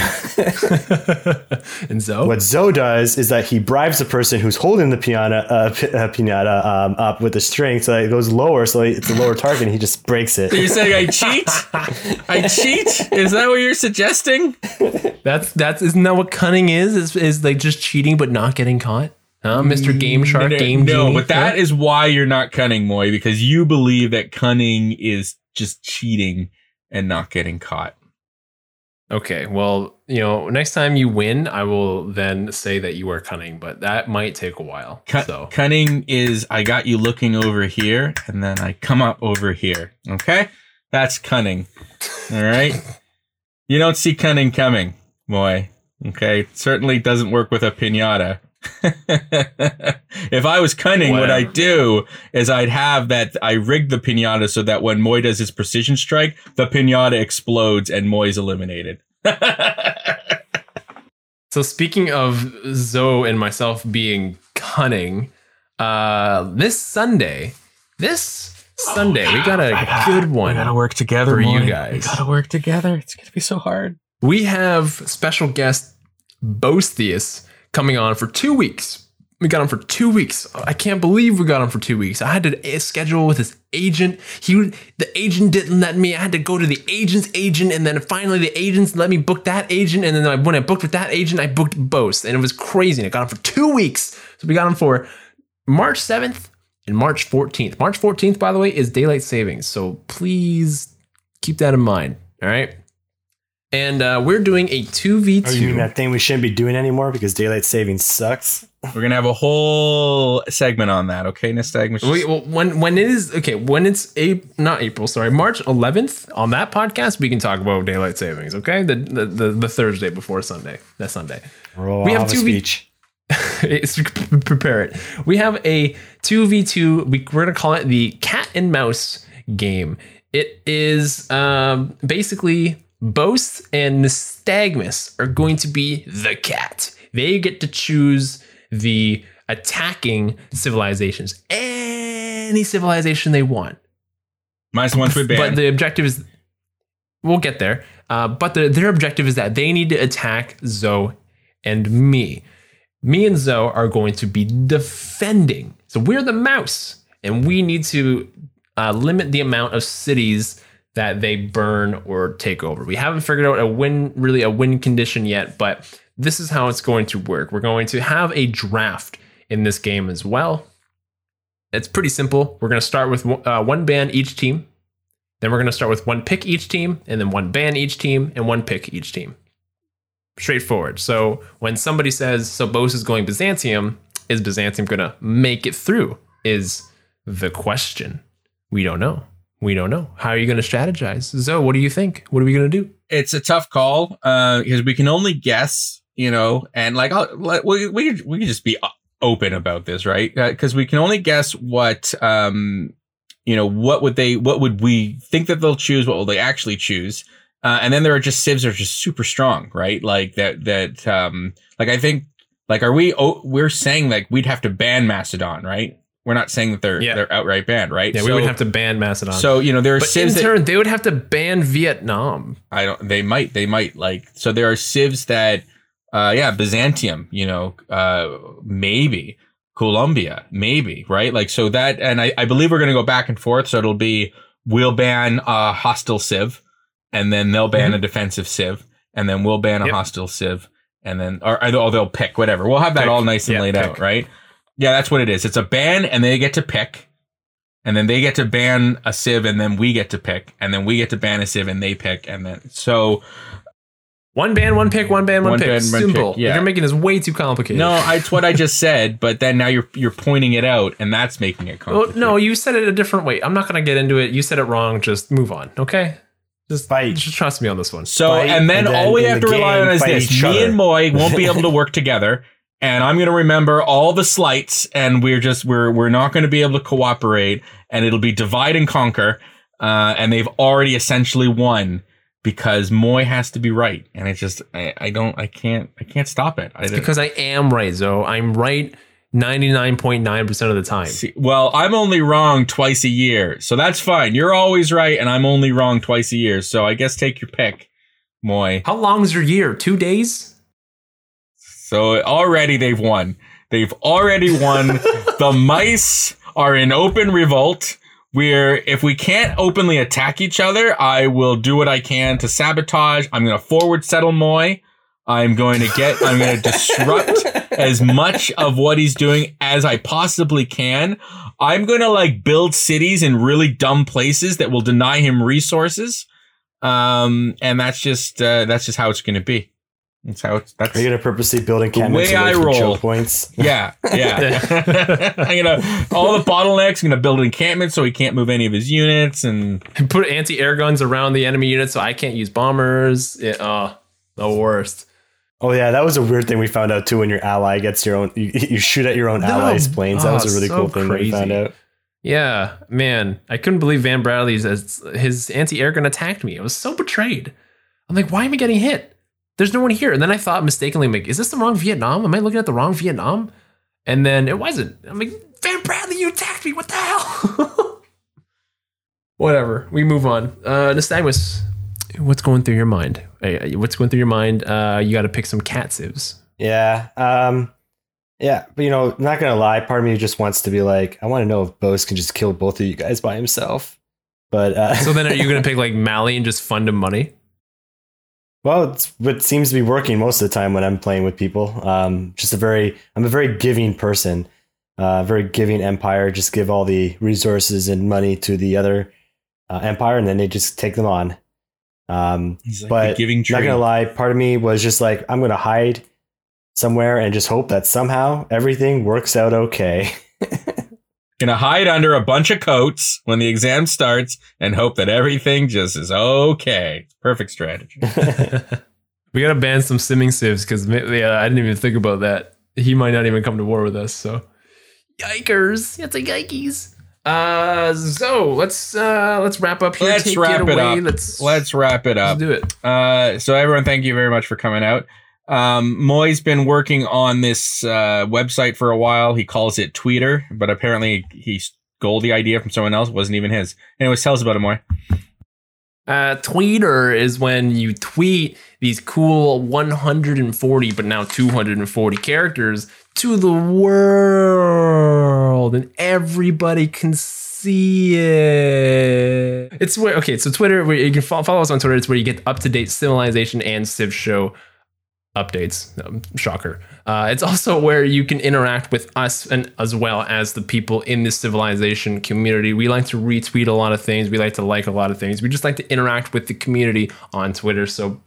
and so what Zoe does is that he bribes the person who's holding the piano uh, pi- uh, pinata um, up with a string so that it goes lower, so it's a lower target, and he just breaks it. So You're saying I cheat? I cheat? Is that what you're suggesting? that's that's isn't that what cunning is? Is is like just cheating but not getting caught? Huh, Mr. Game Shark, no, Game no, Genie? but that is why you're not cunning, Moy, because you believe that cunning is just cheating and not getting caught. Okay, well, you know, next time you win, I will then say that you are cunning, but that might take a while. Cun- so Cunning is I got you looking over here, and then I come up over here. Okay, that's cunning. All right. You don't see cunning coming, boy. Okay, certainly doesn't work with a pinata. if I was cunning, what I'd do is I'd have that I rigged the pinata so that when Moy does his precision strike, the pinata explodes and Moy's eliminated. So speaking of Zoe and myself being cunning, uh this Sunday, this Sunday, we got a good one. We gotta work together for you guys. We gotta work together. It's gonna be so hard. We have special guest Bostius coming on for two weeks. We got him for two weeks. I can't believe we got him for two weeks. I had to eh, schedule with his agent. He, the agent didn't let me. I had to go to the agent's agent, and then finally the agents let me book that agent. And then I, when I booked with that agent, I booked both, and it was crazy. And I got him for two weeks. So we got him for March seventh and March fourteenth. March fourteenth, by the way, is daylight savings. So please keep that in mind. All right. And uh, we're doing a two v Oh, you mean two. that thing we shouldn't be doing anymore because daylight savings sucks? We're gonna have a whole segment on that, okay, Nystagmus? Wait, well, when when it is okay, when it's a not April, sorry, March 11th on that podcast, we can talk about daylight savings. Okay, the the the, the Thursday before Sunday, that Sunday. Roll We have off a two we- speech. Prepare it. We have a two v two. We we're gonna call it the cat and mouse game. It is um, basically Boast and Nystagmus are going to be the cat. They get to choose the attacking civilizations, any civilization they want. Minus one to But the objective is, we'll get there. Uh, but the, their objective is that they need to attack Zoe and me. Me and Zoe are going to be defending. So we're the mouse, and we need to uh, limit the amount of cities that they burn or take over. We haven't figured out a win, really a win condition yet, but this is how it's going to work. We're going to have a draft in this game as well. It's pretty simple. We're going to start with uh, one ban each team. Then we're going to start with one pick each team, and then one ban each team, and one pick each team. Straightforward. So when somebody says, so Bose is going Byzantium, is Byzantium going to make it through? Is the question. We don't know. We don't know. How are you going to strategize? Zoe, what do you think? What are we going to do? it's a tough call uh, because we can only guess, you know, and like I'll, we we we can just be open about this, right? Because we can only guess what um you know what would they what would we think that they'll choose, what will they actually choose, uh, and then there are just civs that are just super strong, right? Like that that um like I think like are we oh, we're saying like we'd have to ban Macedon, right? We're not saying that they're Yeah. they're outright banned, right? Yeah, we So- would have to ban Macedon. So you know there are but in civs that turn, they would have to ban Vietnam. I don't. They might. They might like. So there are civs that, uh, yeah, Byzantium. You know, uh, maybe Colombia, maybe right. Like so that, and I, I believe we're gonna go back and forth. So it'll be we'll ban a hostile civ, and then they'll ban a defensive civ, and then we'll ban a Mm-hmm. Yep. hostile civ, and then or, or they'll, they'll pick whatever. We'll have that Pick. all nice and Yeah, laid out, right? Yeah, that's what it is. It's a ban, and they get to pick. And then they get to ban a civ, and then we get to pick, and then we get to ban a civ, and they pick, and then so One ban, one pick, one ban, one, One pick. ban, one Simple. pick, yeah. You're making this way too complicated. No, I- it's what I just said, but then now you're you're pointing it out, and that's making it Well, complicated. no, you said it a different way. I'm not going to get into it. You said it wrong. Just move on, okay? Just Fight. Just trust me on this one. So Fight, and then, and then all we have the to rely on is this: me other. and Moy won't be able to work together, and I'm going to remember all the slights, and we're just we're we're not going to be able to cooperate, and it'll be divide and conquer, uh, and they've already essentially won because Moy has to be right, and it's just I, I don't I can't I can't stop it. I, because I am right, Zoe. I'm right 99.9% of the time. See, well, I'm only wrong twice a year, so that's fine. You're always right, and I'm only wrong twice a year. So I guess take your pick, Moy. How long is your year? Two days? So already they've won. They've already won. the mice are in open revolt. We're if we can't openly attack each other, I will do what I can to sabotage. I'm going to forward settle Moy. I'm going to get. I'm going to disrupt as much of what he's doing as I possibly can. I'm going to like build cities in really dumb places that will deny him resources. Um, and that's just uh, that's just how it's going to be. That's how it's. That's Are you gonna purposely build encampments way away I from roll. choke points? yeah, yeah. I'm gonna all the bottlenecks. I'm gonna build an encampment so he can't move any of his units, and Put anti-air guns around the enemy units so I can't use bombers. It, oh, the worst. Oh yeah, that was a weird thing we found out too. When your ally gets your own, you, you shoot at your own No. allies' planes. That was Oh, a really so cool thing that we found crazy. out. Yeah, man, I couldn't believe Van Bradley's as his anti-air gun attacked me. I was so betrayed. I'm like, why am I getting hit? There's no one here. And then I thought mistakenly, I'm like, is this the wrong Vietnam? Am I looking at the wrong Vietnam? And then it wasn't. I'm like, Van Bradley, you attacked me. What the hell? Whatever. We move on. Uh, Nystagmus, what's going through your mind? Hey, What's going through your mind? Uh, you got to pick some cat civs. Yeah. Um. Yeah, but you know, not gonna lie, part of me just wants to be like, I want to know if Bose can just kill both of you guys by himself. But uh, So then, are you going to pick like Mali and just fund him money? Well, it's what seems to be working most of the time when I'm playing with people. Um, just a very, I'm a very giving person, uh, very giving empire. Just give all the resources and money to the other uh, empire, and then they just take them on. Um, like But giving not gonna lie, part of me was just like, I'm gonna hide somewhere and just hope that somehow everything works out okay. Gonna hide under a bunch of coats when the exam starts and hope that everything just is okay. Perfect strategy. we gotta ban some simming sieves because yeah, I didn't even think about that. He might not even come to war with us. So, yikers! It's a yikes. Uh, so let's uh let's wrap up here. Let's Take wrap it away. up. Let's Let's wrap it let's up. do it. Uh, so everyone, thank you very much for coming out. Um, Moy's been working on this uh, website for a while. He calls it Tweeter, but apparently he stole the idea from someone else. It wasn't even his. Anyways, tell us about it, Moy. Uh, tweeter is when you tweet these cool 140, but now 240 characters to the world, and everybody can see it. It's where okay, so Twitter, where you can follow us on Twitter. It's where you get up to date Civilization and Civ Show updates. Um, shocker. Uh, it's also where you can interact with us and as well as the people in the civilization community. We like to retweet a lot of things. We like to like a lot of things. We just like to interact with the community on Twitter. So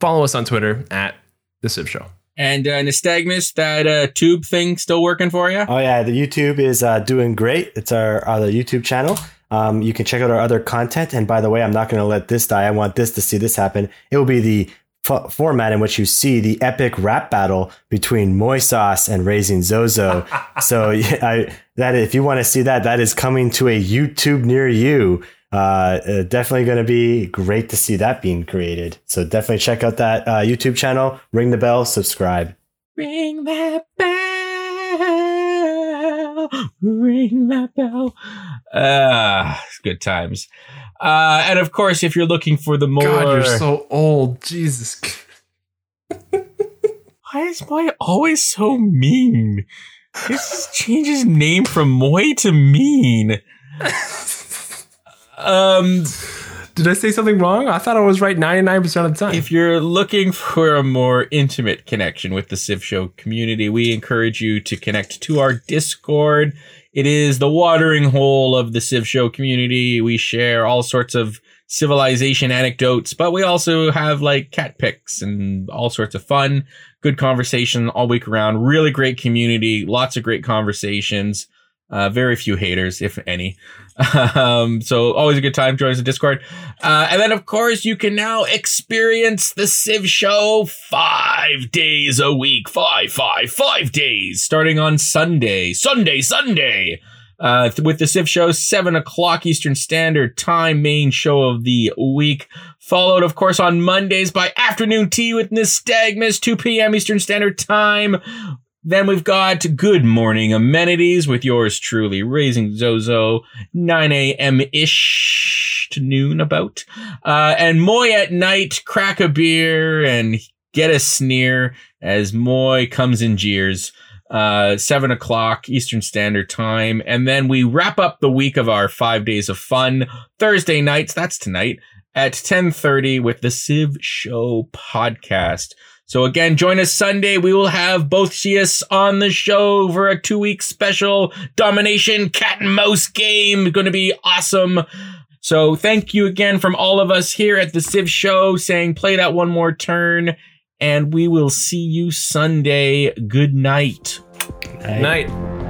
follow us on Twitter at the Civ Show. And uh, Nystagmus, that uh, tube thing still working for you? Oh yeah, the YouTube is uh, doing great. It's our other YouTube channel. Um, you can check out our other content. And by the way, I'm not going to let this die. I want this to see this happen. It will be the f- format in which you see the epic rap battle between Sauce and Razing Zozo. so I, that if you want to see that, that is coming to a YouTube near you. Uh, uh, definitely going to be great to see that being created. So definitely check out that uh, YouTube channel. Ring the bell. Subscribe. Ring that bell. Ring that bell. Ah, good times. Uh, and of course, if you're looking for the more. God, you're so old. Jesus. Why is Moy always so mean? He just changed his name from Moy to Mean. Um, Did I say something wrong? I thought I was right 99% of the time. if you're looking for a more intimate connection with the Civ Show community, we encourage you to connect to our Discord. It is the watering hole of the Civ Show community. We share all sorts of civilization anecdotes, but we also have like cat pics and all sorts of fun, good conversation all week around. Really great community, lots of great conversations. Uh, very few haters, if any. Um, so always a good time. Join us in Discord. Uh, and then of course you can now experience the Civ Show five days a week. Five, five, five days starting on Sunday. Sunday, Sunday. Uh, th- with the Civ Show, 7 o'clock Eastern Standard Time, main show of the week. Followed, of course, on Mondays by Afternoon Tea with Nystagmus, 2 p.m. Eastern Standard Time. Then we've got Good Morning Amenities with yours truly, Razing Zozo, 9 a.m. ish to noon about. Uh, and Moy at night, crack a beer and get a sneer as Moy comes in jeers. Uh, seven o'clock Eastern Standard Time. And then we wrap up the week of our five days of fun Thursday nights. That's tonight at 1030 with the Civ Show podcast. So again, join us Sunday. We will have both Shias on the show for a two week special domination cat and mouse game. Going to be awesome. So thank you again from all of us here at the Civ Show saying play that one more turn and we will see you Sunday. Good night. Good night. night.